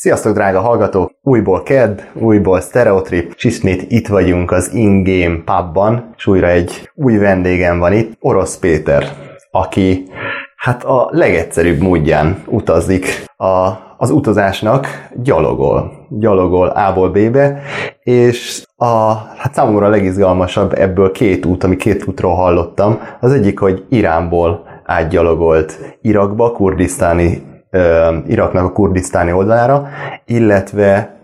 Sziasztok, drága hallgatók! Újból KED, újból Stereotrip, és ismét itt vagyunk az in-game pubban, és újra egy új vendégem van itt, Orosz Péter, aki hát a legegyszerűbb módján utazik a, az utazásnak, gyalogol. Gyalogol A-ból B-be, és a, hát számomra a legizgalmasabb ebből két út, ami két útról hallottam. Az egyik, hogy Iránból átgyalogolt Irakba, kurdisztáni Iraknak a kurdisztáni oldalára, illetve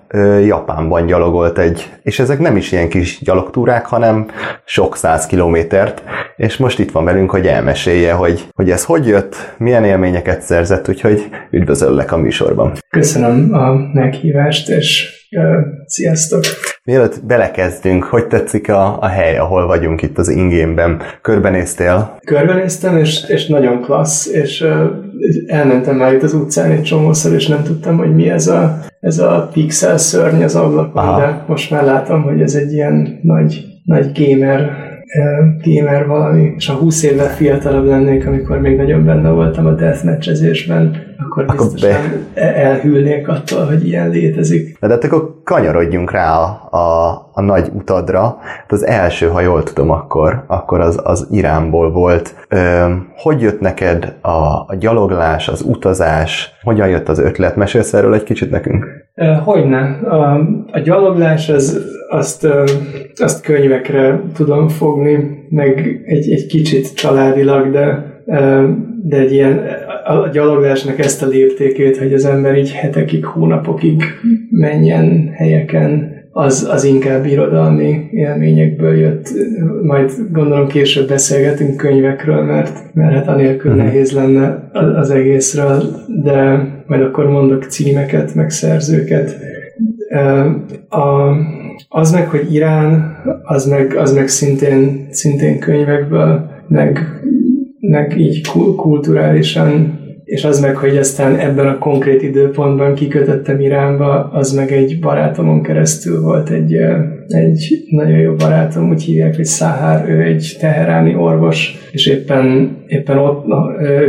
Japánban gyalogolt egy, és ezek nem is ilyen kis gyalogtúrák, hanem sok száz kilométert, és most itt van velünk, hogy elmesélje, hogy, hogy ez hogy jött, milyen élményeket szerzett, úgyhogy üdvözöllek a műsorban. Köszönöm a meghívást, és uh, sziasztok! Mielőtt belekezdünk, hogy tetszik a, a hely, ahol vagyunk itt az ingénben? Körbenéztél? Körbenéztem, és, és nagyon klassz, és uh, elmentem már itt az utcán egy csomószor, és nem tudtam, hogy mi ez a, ez a pixel szörny az ablakon, de most már látom, hogy ez egy ilyen nagy, nagy gamer gamer valami, és ha 20 évvel fiatalabb lennék, amikor még nagyon benne voltam a deathmatchezésben, akkor, akkor biztosan be... elhűlnék attól, hogy ilyen létezik. De, de hát akkor kanyarodjunk rá a, a, a nagy utadra. Hát az első, ha jól tudom, akkor, akkor az, az Iránból volt. Ö, hogy jött neked a, a gyaloglás, az utazás? Hogyan jött az ötlet? Mesélsz erről egy kicsit nekünk? Hogyne. A, a gyaloglás az, azt, azt könyvekre tudom fogni, meg egy, egy kicsit családilag, de, de egy ilyen a gyaloglásnak ezt a léptékét, hogy az ember így hetekig, hónapokig menjen helyeken, az, az inkább irodalmi élményekből jött. Majd gondolom később beszélgetünk könyvekről, mert, mert hát anélkül uh-huh. nehéz lenne az egészről, de majd akkor mondok címeket, meg szerzőket. A, az meg, hogy Irán, az meg, az meg szintén, szintén könyvekből, meg, meg így kulturálisan és az meg, hogy aztán ebben a konkrét időpontban kikötöttem Iránba, az meg egy barátomon keresztül volt, egy, egy nagyon jó barátom, úgy hívják, hogy Szahár, ő egy teheráni orvos, és éppen, éppen ott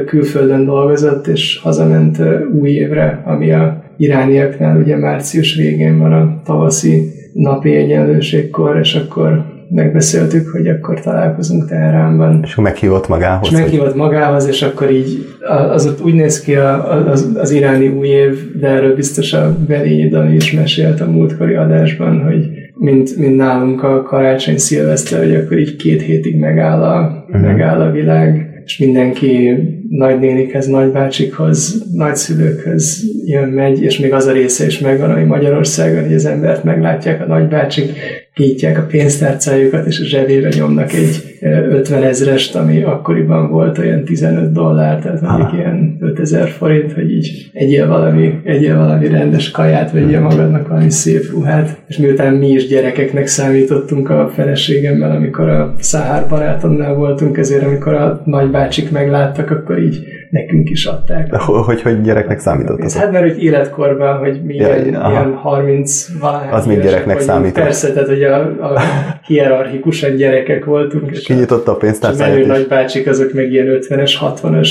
külföldön dolgozott, és hazament új évre, ami a irániaknál ugye március végén van a tavaszi napi egyenlőségkor, és akkor megbeszéltük, hogy akkor találkozunk Teheránban. És meghívott magához? És meghívott magához, és akkor így az ott úgy néz ki az, az iráni új év, de erről biztos a Berényi Dani is mesélt a múltkori adásban, hogy mint, mint nálunk a karácsony szilveszter, hogy akkor így két hétig megáll a, uh-huh. megáll a világ, és mindenki nagynénikhez, nagybácsikhoz, nagyszülőkhöz jön, megy, és még az a része is megvan, ami Magyarországon, hogy az embert meglátják a nagybácsik, kiítják a pénztárcájukat, és a zsebébe nyomnak egy 50 ezrest, ami akkoriban volt olyan 15 dollár, tehát mondjuk ilyen 5000 forint, hogy így egyél valami, egyél valami rendes kaját, vegyél magadnak valami szép ruhát, és miután mi is gyerekeknek számítottunk a feleségemmel, amikor a Szahár barátomnál voltunk, ezért amikor a nagybácsik megláttak, akkor így nekünk is adták. De hogy, hogy gyereknek számított? Hát mert hogy életkorban, hogy mi ja, ilyen, ilyen 30 valahány Az mind gyereknek számított. Persze, tehát hogy a, a hierarchikusan gyerekek voltunk. És kinyitotta a pénztárcáját is. nagybácsik, azok meg ilyen 50-es, 60-as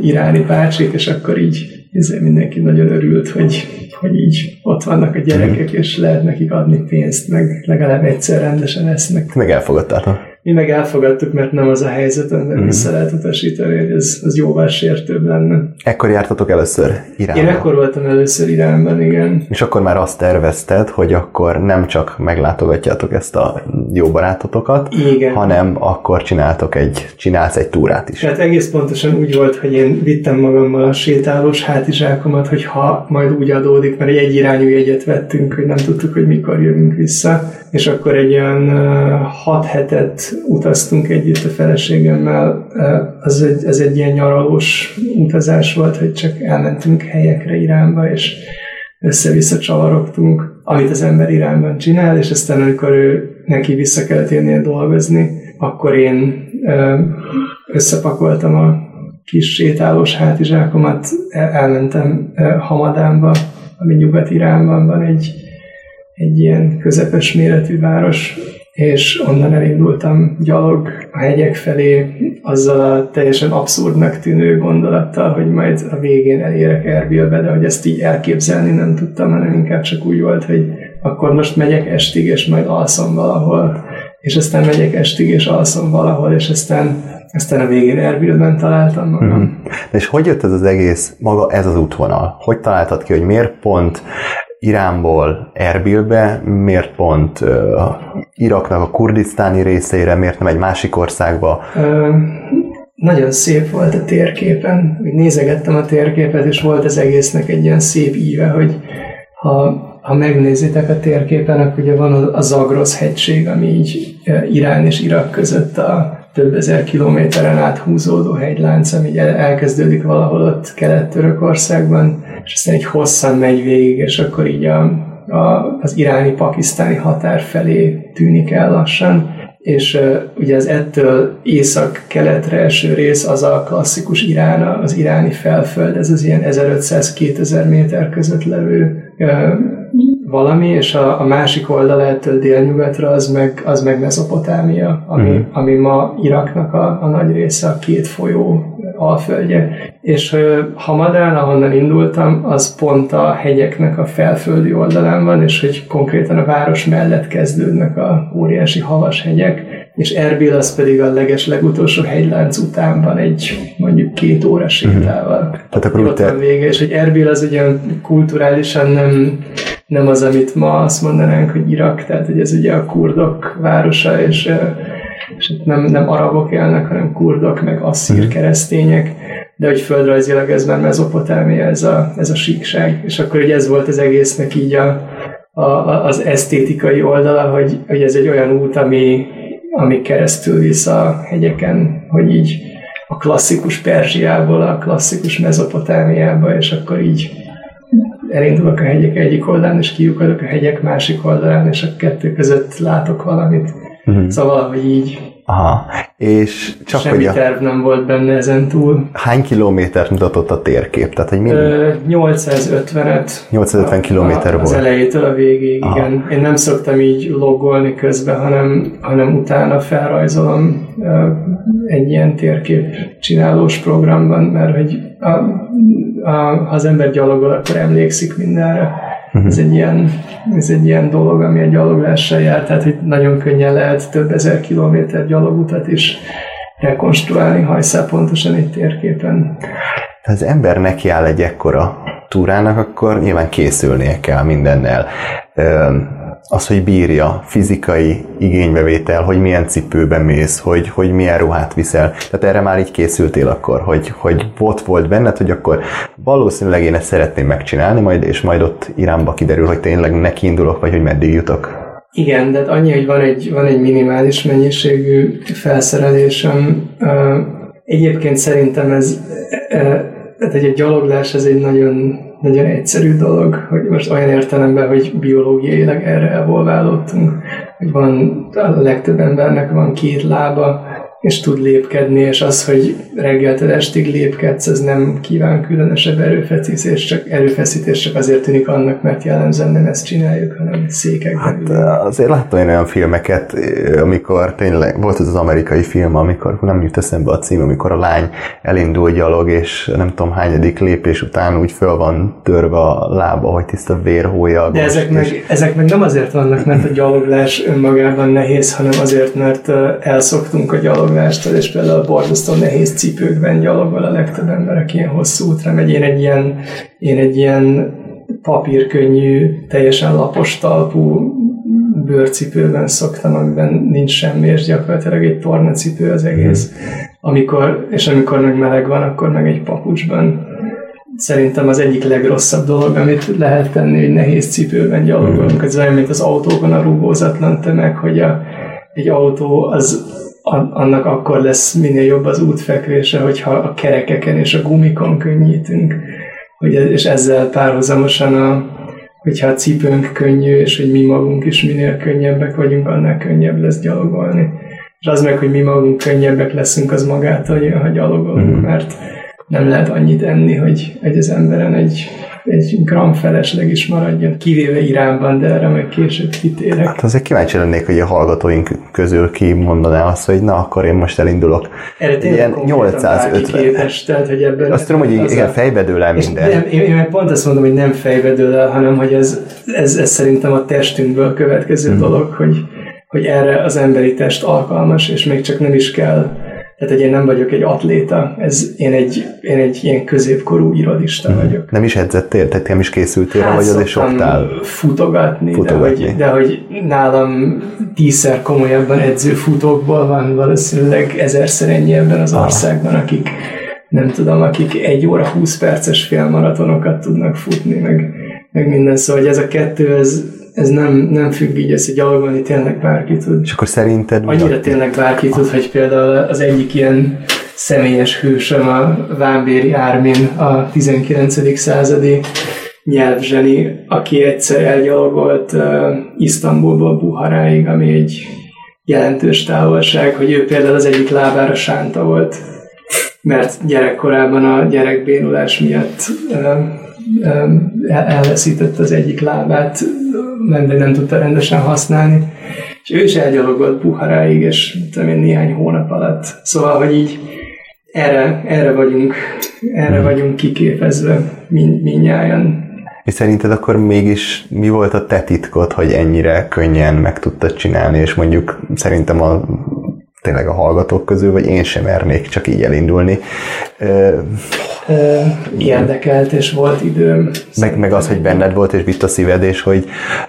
iráni bácsik, és akkor így ezért mindenki nagyon örült, hogy, hogy így ott vannak a gyerekek, és lehet nekik adni pénzt, meg legalább egyszer rendesen esznek. Meg elfogadtátok. Mi meg elfogadtuk, mert nem az a helyzet, de mm. vissza lehet utasítani, hogy ez, ez jóval sértőbb lenne. Ekkor jártatok először Iránban? Én ekkor voltam először Iránban, igen. És akkor már azt tervezted, hogy akkor nem csak meglátogatjátok ezt a jó barátotokat, igen. hanem akkor csináltok egy, csinálsz egy túrát is. Tehát egész pontosan úgy volt, hogy én vittem magammal a sétálós hátizsákomat, hogy ha majd úgy adódik, mert egy irányú jegyet vettünk, hogy nem tudtuk, hogy mikor jövünk vissza, és akkor egy olyan hat hetet utaztunk együtt a feleségemmel, az egy, ez egy ilyen nyaralós utazás volt, hogy csak elmentünk helyekre Iránba, és össze-vissza csavarogtunk, amit az ember Iránban csinál, és aztán amikor ő neki vissza kellett jönnie dolgozni, akkor én összepakoltam a kis sétálós hátizsákomat, elmentem Hamadánba, ami Nyugat-Iránban van egy, egy ilyen közepes méretű város, és onnan elindultam gyalog a hegyek felé, azzal a teljesen abszurdnak tűnő gondolattal, hogy majd a végén elérek Erbilbe, de hogy ezt így elképzelni nem tudtam, hanem inkább csak úgy volt, hogy akkor most megyek estig, és majd alszom valahol, és aztán megyek estig, és alszom valahol, és aztán aztán a végén Erbilben találtam magam. Mm-hmm. És hogy jött ez az egész, maga ez az útvonal? Hogy találtad ki, hogy miért pont Iránból Erbilbe, miért pont Iraknak a kurdisztáni részeire, miért nem egy másik országba? Ö, nagyon szép volt a térképen. Úgy nézegettem a térképet, és volt az egésznek egy ilyen szép íve, hogy ha, ha megnézitek a térképen, akkor ugye van a Zagros hegység, ami így Irán és Irak között a több ezer kilométeren át húzódó hegylánc, ami elkezdődik valahol ott Kelet-Törökországban, és aztán egy hosszan megy végig, és akkor így a, a, az iráni-pakisztáni határ felé tűnik el lassan, és uh, ugye az ettől észak-keletre eső rész az a klasszikus Irán, az iráni felföld, ez az ilyen 1500-2000 méter között levő uh, valami, és a, a másik oldal ettől délnyugatra az meg, az meg Mezopotámia, ami, mm. ami ma Iraknak a, a nagy része, a két folyó alföldje. És Hamadán, ahonnan indultam, az pont a hegyeknek a felföldi oldalán van, és hogy konkrétan a város mellett kezdődnek a óriási havas hegyek, és Erbil az pedig a leges legutolsó hegylánc után van egy mondjuk két óra sétával. Mm. Tehát akkor te... vége, és hogy Erbil az ugye kulturálisan nem nem az, amit ma azt mondanánk, hogy Irak, tehát hogy ez ugye a kurdok városa, és, és nem, nem arabok élnek, hanem kurdok, meg asszír mhm. keresztények, de hogy földrajzilag ez már mezopotámia, ez a, ez a síkság, és akkor hogy ez volt az egésznek így a, a, az esztétikai oldala, hogy, hogy ez egy olyan út, ami, ami keresztül visz a hegyeken, hogy így a klasszikus Perzsiából a klasszikus Mezopotámiába, és akkor így elindulok a hegyek egyik oldalán, és kiukadok a hegyek másik oldalán, és a kettő között látok valamit. Uh-huh. Szóval, hogy így. Aha. És csak Semmi hogy a... terv nem volt benne ezen túl. Hány kilométert mutatott a térkép? Tehát, hogy mi? 850-et. 850 kilométer volt. Az elejétől a végéig, Aha. igen. Én nem szoktam így logolni közben, hanem, hanem utána felrajzolom egy ilyen térkép csinálós programban, mert hogy a, a, ha az ember gyalogol, akkor emlékszik mindenre. Uh-huh. Ez, egy ilyen, ez egy ilyen dolog, ami a gyaloglással jár, tehát hogy nagyon könnyen lehet több ezer kilométer gyalogutat is rekonstruálni hajszál pontosan egy térképen. Ha az ember nekiáll egy ekkora túrának, akkor nyilván készülnie kell mindennel az, hogy bírja fizikai igénybevétel, hogy milyen cipőben mész, hogy, hogy milyen ruhát viszel. Tehát erre már így készültél akkor, hogy, hogy ott volt benned, hogy akkor valószínűleg én ezt szeretném megcsinálni, majd, és majd ott Iránba kiderül, hogy tényleg neki indulok, vagy hogy meddig jutok. Igen, de annyi, hogy van egy, van egy minimális mennyiségű felszerelésem. Egyébként szerintem ez, tehát egy gyaloglás, ez egy nagyon nagyon egyszerű dolog, hogy most olyan értelemben, hogy biológiailag erre evolválódtunk, hogy van a legtöbb embernek van két lába, és tud lépkedni, és az, hogy reggeltől estig lépkedsz, ez nem kíván különösebb erőfeszítés, csak erőfeszítés csak azért tűnik annak, mert jellemzően nem ezt csináljuk, hanem székekben. Hát azért láttam én olyan filmeket, amikor tényleg volt ez az amerikai film, amikor nem jut eszembe a cím, amikor a lány elindul gyalog, és nem tudom hányadik lépés után úgy föl van törve a lába, hogy tiszta vérhólya. De ezek, és... meg, ezek meg nem azért vannak, mert a gyaloglás önmagában nehéz, hanem azért, mert elszoktunk a gyalog gyalogástól, és például borzasztó nehéz cipőkben gyalogol a legtöbb ember, aki ilyen hosszú útra megy. Én egy ilyen, én egy ilyen papírkönnyű, teljesen lapos talpú bőrcipőben szoktam, amiben nincs semmi, és gyakorlatilag egy tornacipő az egész. Amikor, és amikor meg meleg van, akkor meg egy papucsban. Szerintem az egyik legrosszabb dolog, amit lehet tenni, hogy nehéz cipőben gyalogolunk. Ez olyan, mint az autóban a rúgózatlan tömeg, hogy a, egy autó az annak akkor lesz minél jobb az útfekvése, hogyha a kerekeken és a gumikon könnyítünk. Hogy, és ezzel párhuzamosan, a, hogyha a cipőnk könnyű, és hogy mi magunk is minél könnyebbek vagyunk, annál könnyebb lesz gyalogolni. És az meg, hogy mi magunk könnyebbek leszünk, az magától jön, ha gyalogolunk, mm. mert nem lehet annyit enni, hogy, egy az emberen egy egy gram felesleg is maradjon, kivéve Iránban, de erre meg később kitérek. Hát azért kíváncsi lennék, hogy a hallgatóink közül ki mondaná azt, hogy na, akkor én most elindulok. Erre Ilyen 850. Képes, tehát, hogy ebből azt tudom, hogy igen, fejbe dől el minden. Nem, én, én pont azt mondom, hogy nem fejbe dől el, hanem hogy ez, ez, ez szerintem a testünkből következő hmm. dolog, hogy, hogy erre az emberi test alkalmas, és még csak nem is kell tehát, hogy én nem vagyok egy atléta, ez, én, egy, én egy ilyen középkorú irodista hmm. vagyok. Nem is edzettél? Tehát nem is készültél, hát vagy azért soktál? futogatni, futogatni. De, hogy, de hogy nálam tízszer komolyabban edző futókból van valószínűleg ezerszer ennyi ebben az országban, akik nem tudom, akik egy óra 20 perces félmaratonokat tudnak futni, meg, meg minden. Szóval, hogy ez a kettő, ez, ez nem, nem függ így össze, gyalogolni tényleg bárki tud. És akkor szerinted... Annyira a... tényleg bárki tud, hogy például az egyik ilyen személyes hősöm a Vámbéri Ármin a 19. századi nyelvzseni, aki egyszer elgyalogolt uh, Isztambulból Buharáig, ami egy jelentős távolság, hogy ő például az egyik lábára sánta volt, mert gyerekkorában a gyerekbénulás miatt uh, elveszített az egyik lábát, nem, de nem tudta rendesen használni, és ő is elgyalogolt Buharáig, és tudom én, néhány hónap alatt. Szóval, hogy így erre, erre vagyunk, erre hmm. vagyunk kiképezve mind, mindnyájan. És szerinted akkor mégis mi volt a te titkod, hogy ennyire könnyen meg tudtad csinálni, és mondjuk szerintem a tényleg a hallgatók közül, vagy én sem mernék csak így elindulni érdekelt, és volt időm. Meg, meg az, hogy benned volt, és vitt a szíved, és hogy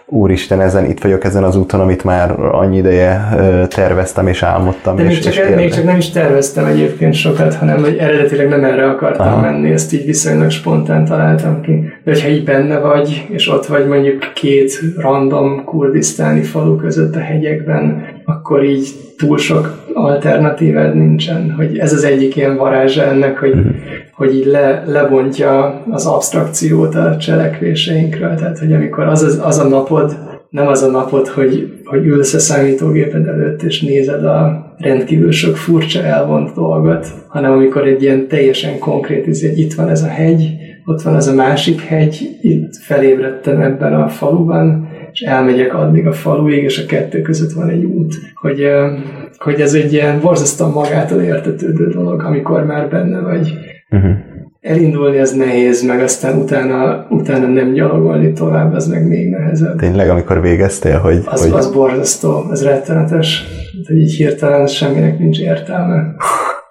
úristen, ezen, itt vagyok ezen az úton, amit már annyi ideje terveztem és álmodtam. De és, még, csak, és még csak nem is terveztem egyébként sokat, hanem hogy eredetileg nem erre akartam Aha. menni, ezt így viszonylag spontán találtam ki. De hogyha így benne vagy, és ott vagy mondjuk két random kurdisztáni falu között a hegyekben, akkor így túl sok alternatívád nincsen, hogy ez az egyik ilyen varázsa ennek, hogy, hogy így le, lebontja az abstrakciót a cselekvéseinkről, tehát hogy amikor az, az, az a napod, nem az a napod, hogy, hogy ülsz a számítógéped előtt, és nézed a rendkívül sok furcsa elvont dolgot, hanem amikor egy ilyen teljesen konkrét, hogy itt van ez a hegy, ott van ez a másik hegy, itt felébredtem ebben a faluban, és elmegyek addig a faluig, és a kettő között van egy út. Hogy, hogy ez egy ilyen borzasztóan magától értetődő dolog, amikor már benne vagy. Uh-huh. Elindulni az nehéz, meg aztán utána, utána nem gyalogolni tovább, az meg még nehezebb. Tényleg, amikor végeztél, hogy... Az, hogy... az borzasztó, ez rettenetes. Hogy így hirtelen semminek nincs értelme.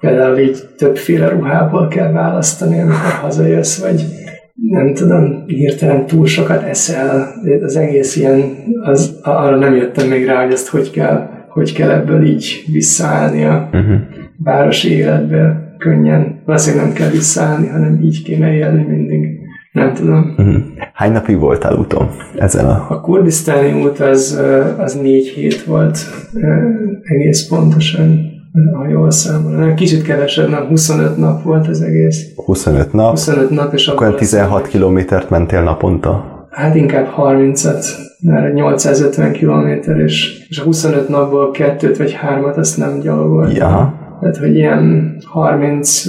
Például így többféle ruhából kell választani, amikor hazajössz, vagy nem tudom, hirtelen túl sokat eszel, az egész ilyen, az, arra nem jöttem még rá, hogy ezt hogy kell, hogy kell ebből így visszaállni a uh-huh. városi életbe könnyen. Valószínűleg nem kell visszaállni, hanem így kéne élni mindig. Nem tudom. Uh-huh. Hány napig voltál úton ezen a... A kurdisztáni út az, az négy hét volt egész pontosan ha jól számolom. Kicsit kevesebb, nem 25 nap volt az egész. 25 nap? 25 nap, és akkor 16 kilométert mentél naponta? Hát inkább 30-at, mert 850 kilométer, és, és a 25 napból kettőt vagy hármat azt nem gyalogoltam. Ja. Tehát, hogy ilyen 30,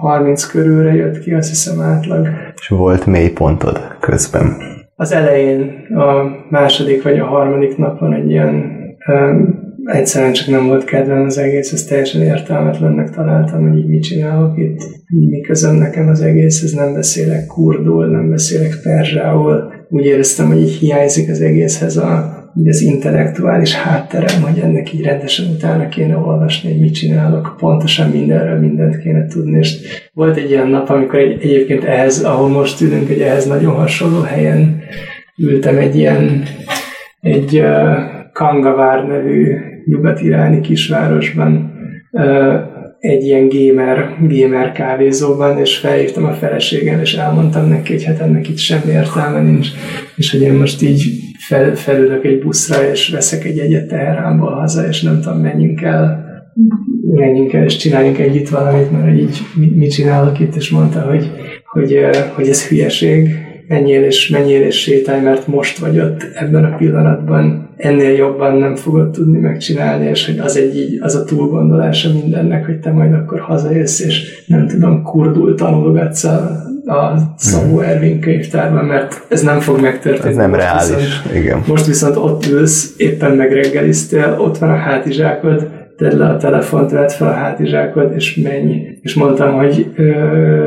30 körülre jött ki, azt hiszem átlag. És volt mély pontod közben? Az elején, a második vagy a harmadik napon egy ilyen um, egyszerűen csak nem volt kedvem az egész, ez teljesen értelmetlennek találtam, hogy így mit csinálok itt, mi közöm nekem az egész, ez nem beszélek kurdul, nem beszélek perzsául, úgy éreztem, hogy így hiányzik az egészhez a, így az intellektuális hátterem, hogy ennek így rendesen utána kéne olvasni, hogy mit csinálok, pontosan mindenről mindent kéne tudni, és volt egy ilyen nap, amikor egy, egyébként ehhez, ahol most ülünk, egy ehhez nagyon hasonló helyen ültem egy ilyen, egy uh, Kangavár nevű nyugat-iráni kisvárosban egy ilyen gamer, gamer kávézóban, és felhívtam a feleségem, és elmondtam neki, hogy hát ennek itt semmi értelme nincs, és hogy én most így fel, felülök egy buszra, és veszek egy egyet Teheránból haza, és nem tudom, menjünk el, menjünk el, és csináljunk együtt valamit, mert így mit csinálok itt, és mondta, hogy, hogy, hogy ez hülyeség, menjél és menjél és sétálj, mert most vagy ott ebben a pillanatban, ennél jobban nem fogod tudni megcsinálni, és hogy az egy így, az a túlgondolása mindennek, hogy te majd akkor hazajössz, és nem tudom, kurdul tanulgatsz a, a Szabó Ervin könyvtárban, mert ez nem fog megtörténni. Ez nem Most reális, Viszont, igen. most viszont ott ülsz, éppen megreggeliztél, ott van a hátizsákod, tedd le a telefont, vedd fel a hátizsákod, és menj. És mondtam, hogy ö,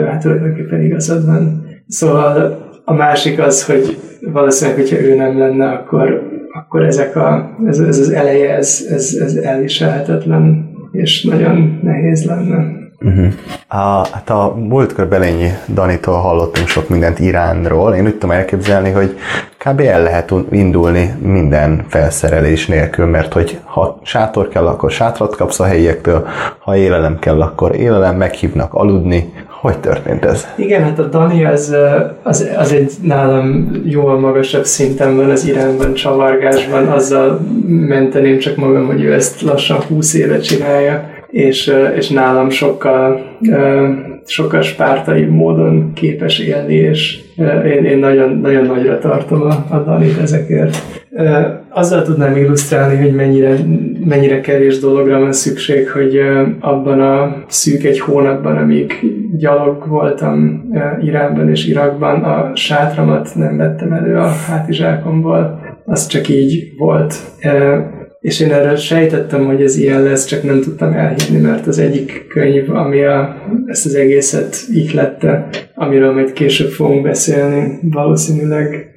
hát tulajdonképpen igazad van. Szóval a másik az, hogy valószínűleg, hogyha ő nem lenne, akkor, akkor ezek a, ez, ez az eleje, ez, ez, ez elviselhetetlen, és nagyon nehéz lenne. Uh-huh. A, hát a múltkor Belényi Danitól hallottunk sok mindent Iránról. Én úgy tudom elképzelni, hogy kb. el lehet indulni minden felszerelés nélkül, mert hogy ha sátor kell, akkor sátrat kapsz a helyiektől, ha élelem kell, akkor élelem, meghívnak aludni. Hogy történt ez? Igen, hát a Dani az, az, az egy nálam jóval magasabb szinten van az Iránban, csavargásban, azzal menteném csak magam, hogy ő ezt lassan 20 éve csinálja és, és nálam sokkal, sokkal spártai módon képes élni, és én, én nagyon, nagyon nagyra tartom a, a Danit ezekért. Azzal tudnám illusztrálni, hogy mennyire, mennyire kevés dologra van szükség, hogy abban a szűk egy hónapban, amíg gyalog voltam Iránban és Irakban, a sátramat nem vettem elő a hátizsákomból, az csak így volt és én erre sejtettem, hogy ez ilyen lesz, csak nem tudtam elhívni, mert az egyik könyv, ami a, ezt az egészet ihlette, amiről majd később fogunk beszélni, valószínűleg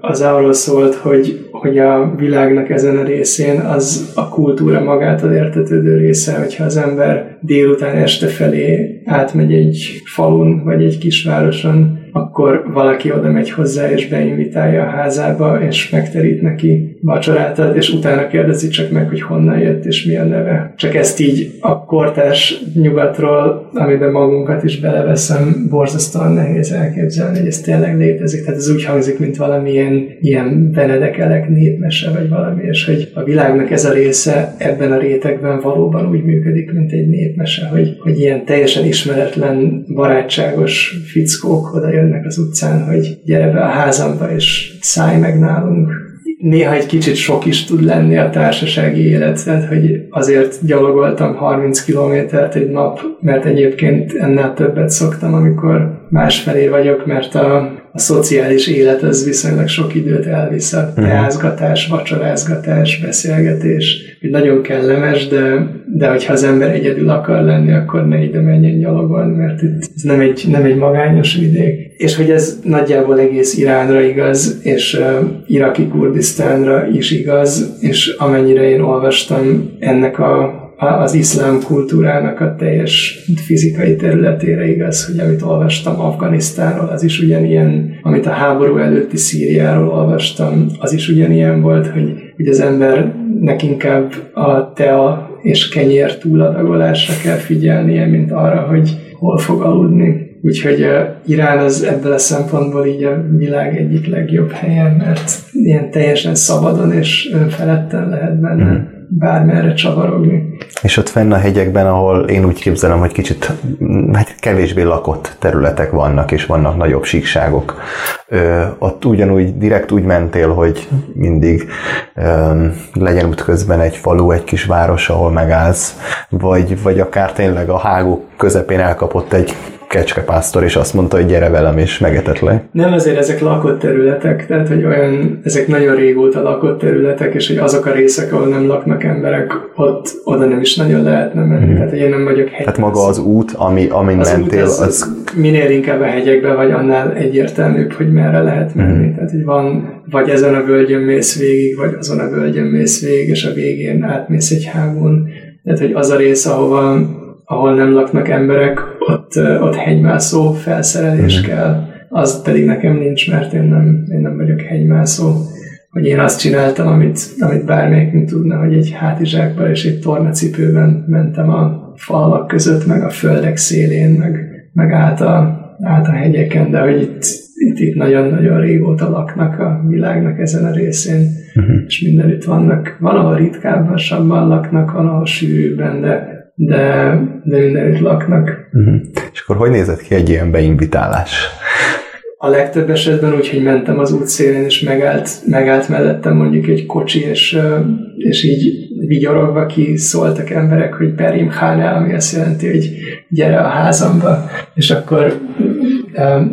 az arról szólt, hogy, hogy a világnak ezen a részén az a kultúra magától értetődő része, hogyha az ember délután este felé átmegy egy falun vagy egy kisvároson, akkor valaki oda megy hozzá, és beinvitálja a házába, és megterít neki vacsorát, és utána kérdezi csak meg, hogy honnan jött, és mi a neve. Csak ezt így a kortárs nyugatról, amiben magunkat is beleveszem, borzasztóan nehéz elképzelni, hogy ez tényleg létezik. Tehát ez úgy hangzik, mint valamilyen ilyen benedekelek népmese, vagy valami, és hogy a világnak ez a része ebben a rétegben valóban úgy működik, mint egy népmese, hogy, hogy ilyen teljesen ismeretlen, barátságos fickók oda jönnek az utcán, hogy gyere be a házamba, és szállj meg nálunk. Néha egy kicsit sok is tud lenni a társasági élet, tehát hogy azért gyalogoltam 30 kilométert egy nap, mert egyébként ennél többet szoktam, amikor másfelé vagyok, mert a, a szociális élet az viszonylag sok időt elvisz a mhm. teázgatás, vacsorázgatás, beszélgetés. Hogy nagyon kellemes, de, de hogyha az ember egyedül akar lenni, akkor ne ide menjen gyalogolni, mert itt ez nem egy, nem egy magányos vidék. És hogy ez nagyjából egész Iránra igaz, és uh, iraki Kurdisztánra is igaz, és amennyire én olvastam ennek a az iszlám kultúrának a teljes fizikai területére igaz, hogy amit olvastam Afganisztánról, az is ugyanilyen, amit a háború előtti Szíriáról olvastam, az is ugyanilyen volt, hogy, hogy az embernek inkább a tea és kenyér túladagolásra kell figyelnie, mint arra, hogy hol fog aludni. Úgyhogy Irán az ebből a szempontból így a világ egyik legjobb helye, mert ilyen teljesen szabadon és önfeledten lehet benne. Bármerre csavarogni. És ott fenn a hegyekben, ahol én úgy képzelem, hogy kicsit hát kevésbé lakott területek vannak, és vannak nagyobb síkságok. Ö, ott ugyanúgy, direkt úgy mentél, hogy mindig ö, legyen útközben egy falu, egy kis város, ahol megállsz, vagy, vagy akár tényleg a hágók közepén elkapott egy kecskepásztor, és azt mondta, hogy gyere velem, és megetetlek. Nem, azért ezek lakott területek, tehát hogy olyan, ezek nagyon régóta lakott területek, és hogy azok a részek, ahol nem laknak emberek, ott oda nem is nagyon lehetne menni. Mm. Tehát, hogy én nem vagyok hegy. Tehát maga az út, ami, amin az mentél, az, az... Minél inkább a hegyekbe vagy, annál egyértelműbb, hogy merre lehet menni. Mm. Tehát, hogy van, vagy ezen a völgyön mész végig, vagy azon a völgyön mész végig, és a végén átmész egy hágón. Tehát, hogy az a rész, ahova ahol nem laknak emberek, ott, ott hegymászó felszerelés mm. kell. Az pedig nekem nincs, mert én nem, én nem vagyok hegymászó. Hogy én azt csináltam, amit, amit bármelyik tudna, hogy egy hátizsákban és egy tornacipőben mentem a falak között, meg a földek szélén, meg, meg át, a, át a hegyeken, de hogy itt, itt, itt nagyon-nagyon régóta laknak a világnak ezen a részén, uh-huh. és mindenütt vannak, valahol ritkábbasabban laknak, valahol sűrűbben, de de, de mindenütt laknak. Uh-huh. És akkor hogy nézett ki egy ilyen beinvitálás? A legtöbb esetben úgy, hogy mentem az útszélén, és megállt, megállt mellettem mondjuk egy kocsi, és, és így vigyorogva ki szóltak emberek, hogy Perim Hane, ami azt jelenti, hogy gyere a házamba, és akkor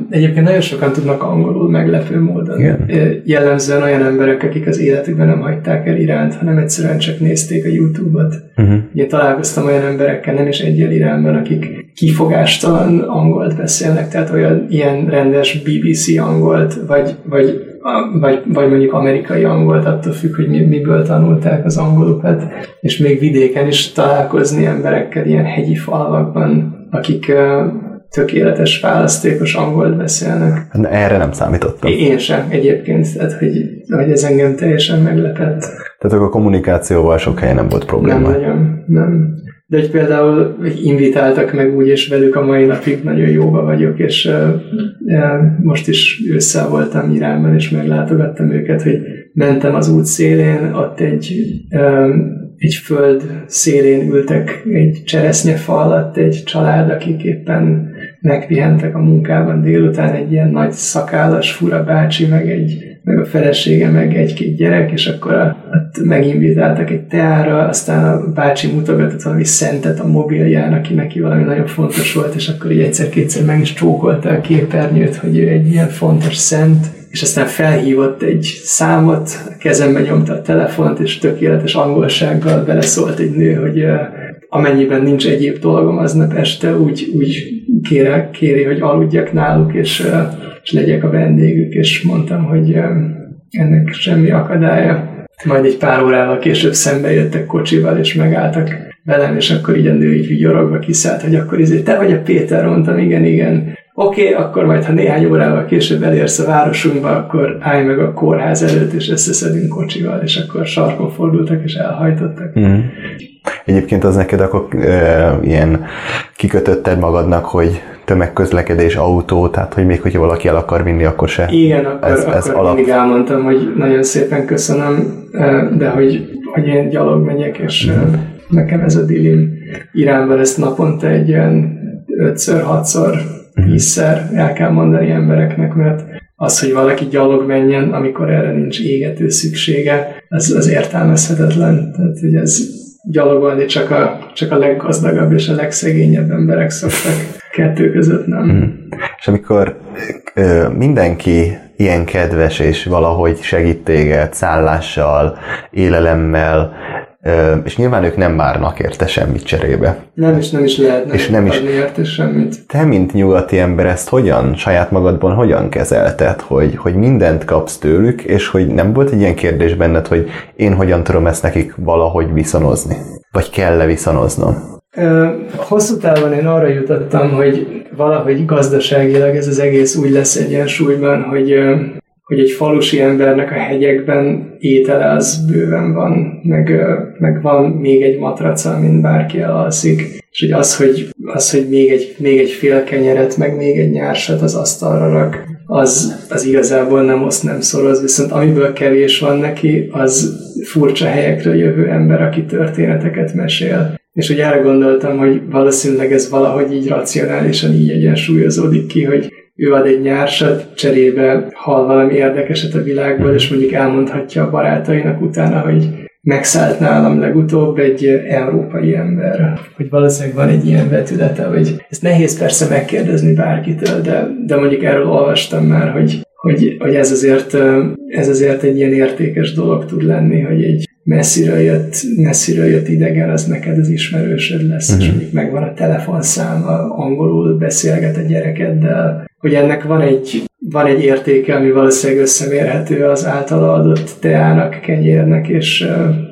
Egyébként nagyon sokan tudnak angolul meglepő módon. Igen. Jellemzően olyan emberek, akik az életükben nem hagyták el iránt, hanem egyszerűen csak nézték a YouTube-ot. Uh-huh. Ugye találkoztam olyan emberekkel, nem is egyel irányban, akik kifogástalan angolt beszélnek, tehát olyan ilyen rendes BBC angolt, vagy, vagy vagy, vagy mondjuk amerikai angolt, attól függ, hogy miből tanulták az angolukat, és még vidéken is találkozni emberekkel ilyen hegyi falvakban, akik tökéletes választékos angolt beszélnek. Hát erre nem számítottam. Én sem egyébként, tehát hogy, hogy ez engem teljesen meglepett. Tehát akkor a kommunikációval sok helyen nem volt probléma. Nem nagyon, nem. De hogy például invitáltak meg úgy, és velük a mai napig nagyon jóba vagyok, és uh, most is ősszel voltam Iránban, és meglátogattam őket, hogy mentem az út szélén, ott egy um, egy föld szélén ültek egy cseresznyefa alatt egy család, akik éppen megpihentek a munkában. Délután, egy ilyen nagy szakállas fura bácsi, meg, egy, meg a felesége, meg egy-két gyerek, és akkor a, ott meginvitáltak egy teára, aztán a bácsi mutogatott valami szentet a mobilján, aki neki valami nagyon fontos volt, és akkor így egyszer-kétszer meg is csókolta a képernyőt, hogy ő egy ilyen fontos szent, és aztán felhívott egy számot, a kezembe nyomta a telefont, és tökéletes angolsággal beleszólt egy nő, hogy amennyiben nincs egyéb dolgom aznap este, úgy, úgy kére, kéri, hogy aludjak náluk, és, és legyek a vendégük, és mondtam, hogy ennek semmi akadálya. Majd egy pár órával később szembe jöttek kocsival, és megálltak velem, és akkor így a nő így vigyorogva kiszállt, hogy akkor izé, te vagy a Péter, mondtam, igen, igen oké, okay, akkor majd, ha néhány órával később elérsz a városunkba, akkor állj meg a kórház előtt, és összeszedünk kocsival, és akkor sarkon fordultak, és elhajtottak. Mm. Egyébként az neked akkor e, ilyen kikötötted magadnak, hogy tömegközlekedés, autó, tehát hogy még hogyha valaki el akar vinni, akkor se. Igen, akkor, ez, akkor alap... mindig elmondtam, hogy nagyon szépen köszönöm, de hogy, hogy én gyalog megyek, és mm. nekem ez a dilim. Iránban ezt naponta egy ilyen 5-6-szor Mhm. vízszer, el kell mondani embereknek, mert az, hogy valaki gyalog menjen, amikor erre nincs égető szüksége, ez az értelmezhetetlen. Tehát, hogy ez gyalogolni csak a, csak a leggazdagabb és a legszegényebb emberek szoktak. Kettő között nem. Mm. És amikor ö, mindenki ilyen kedves és valahogy segít téged szállással, élelemmel, és nyilván ők nem várnak érte semmit cserébe. Nem, és nem is lehetne és nem is érte semmit. Te, mint nyugati ember, ezt hogyan, saját magadban hogyan kezelted, hogy, hogy mindent kapsz tőlük, és hogy nem volt egy ilyen kérdés benned, hogy én hogyan tudom ezt nekik valahogy viszonozni? Vagy kell-e viszonoznom? Hosszú távon én arra jutottam, hogy valahogy gazdaságilag ez az egész úgy lesz egyensúlyban, hogy hogy egy falusi embernek a hegyekben étele az bőven van, meg, meg van még egy matraca, amin bárki elalszik, és hogy az, hogy, az, hogy még, egy, még egy fél kenyeret, meg még egy nyársat az asztalra rak, az, az igazából nem oszt, nem szoroz, viszont amiből kevés van neki, az furcsa helyekről jövő ember, aki történeteket mesél. És hogy erre gondoltam, hogy valószínűleg ez valahogy így racionálisan így egyensúlyozódik ki, hogy ő ad egy nyársat, cserébe hall valami érdekeset a világból, és mondjuk elmondhatja a barátainak utána, hogy megszállt nálam legutóbb egy európai ember. Hogy valószínűleg van egy ilyen vetülete, hogy ezt nehéz persze megkérdezni bárkitől, de, de mondjuk erről olvastam már, hogy, hogy, hogy ez, azért, ez azért egy ilyen értékes dolog tud lenni, hogy egy messziről jött, messziről jött idegen, az neked az ismerősöd lesz, uh-huh. és mondjuk megvan a telefonszáma, angolul beszélget a gyerekeddel, hogy ennek van egy, van egy értéke, ami valószínűleg összemérhető az általa adott teának, kenyérnek és,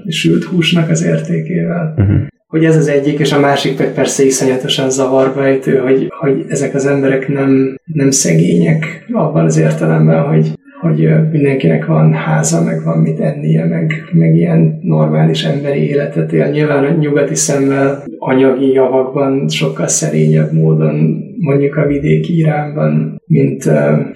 és sült húsnak az értékével. Uh-huh. Hogy ez az egyik, és a másik pedig persze iszonyatosan zavarba ejtő, hogy, hogy ezek az emberek nem, nem szegények abban az értelemben, hogy hogy mindenkinek van háza, meg van mit ennie, meg, meg ilyen normális emberi életet él. Nyilván a nyugati szemmel anyagi javakban sokkal szerényebb módon mondjuk a vidéki Iránban, mint,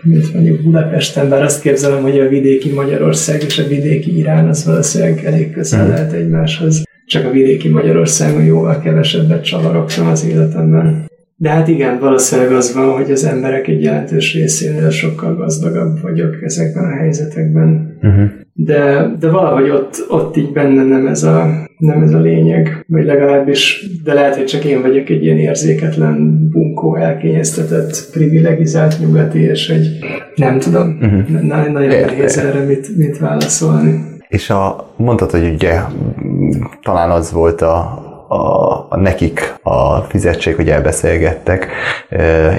mint mondjuk Budapesten, bár azt képzelem, hogy a vidéki Magyarország és a vidéki Irán az valószínűleg elég közel hmm. lehet egymáshoz. Csak a vidéki Magyarországon jóval kevesebbet csavarogtam az életemben. De hát igen, valószínűleg az van, hogy az emberek egy jelentős részénél sokkal gazdagabb vagyok ezekben a helyzetekben. Uh-huh. de, de valahogy ott, ott így benne nem ez, a, nem ez a lényeg, vagy legalábbis, de lehet, hogy csak én vagyok egy ilyen érzéketlen, bunkó, elkényeztetett, privilegizált nyugati, és egy nem tudom, uh-huh. nagyon nehéz erre mit, mit válaszolni. És a, mondtad, hogy ugye talán az volt a, a, a nekik a fizetség, hogy elbeszélgettek,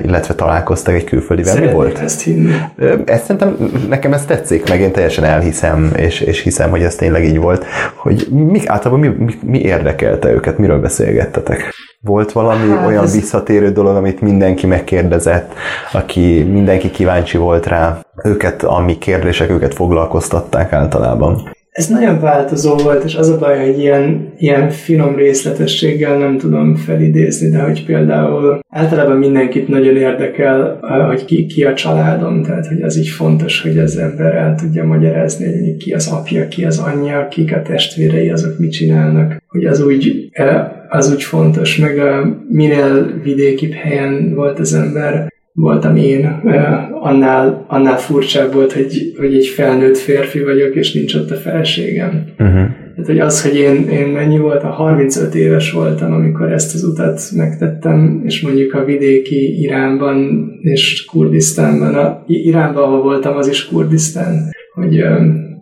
illetve találkoztak egy külföldivel. Mi volt? ezt hinni. Ezt szerintem, nekem ez tetszik, meg én teljesen elhiszem, és, és hiszem, hogy ez tényleg így volt, hogy mi, általában mi, mi, mi érdekelte őket, miről beszélgettetek? Volt valami hát olyan ez... visszatérő dolog, amit mindenki megkérdezett, aki mindenki kíváncsi volt rá, őket, ami kérdések őket foglalkoztatták általában? Ez nagyon változó volt, és az a baj, hogy ilyen, ilyen finom részletességgel nem tudom felidézni, de hogy például általában mindenkit nagyon érdekel, hogy ki, ki a családom, tehát hogy az így fontos, hogy az ember el tudja magyarázni, hogy ki az apja, ki az anyja, kik a testvérei, azok mit csinálnak, hogy az úgy, az úgy fontos, meg a minél vidékibb helyen volt az ember, voltam én, annál, annál furcsább volt, hogy, hogy egy felnőtt férfi vagyok, és nincs ott a feleségem. Uh-huh. Tehát, hogy az, hogy én, én mennyi voltam, 35 éves voltam, amikor ezt az utat megtettem, és mondjuk a vidéki Iránban és Kurdisztánban, a, Iránban, ahol voltam, az is Kurdisztán, hogy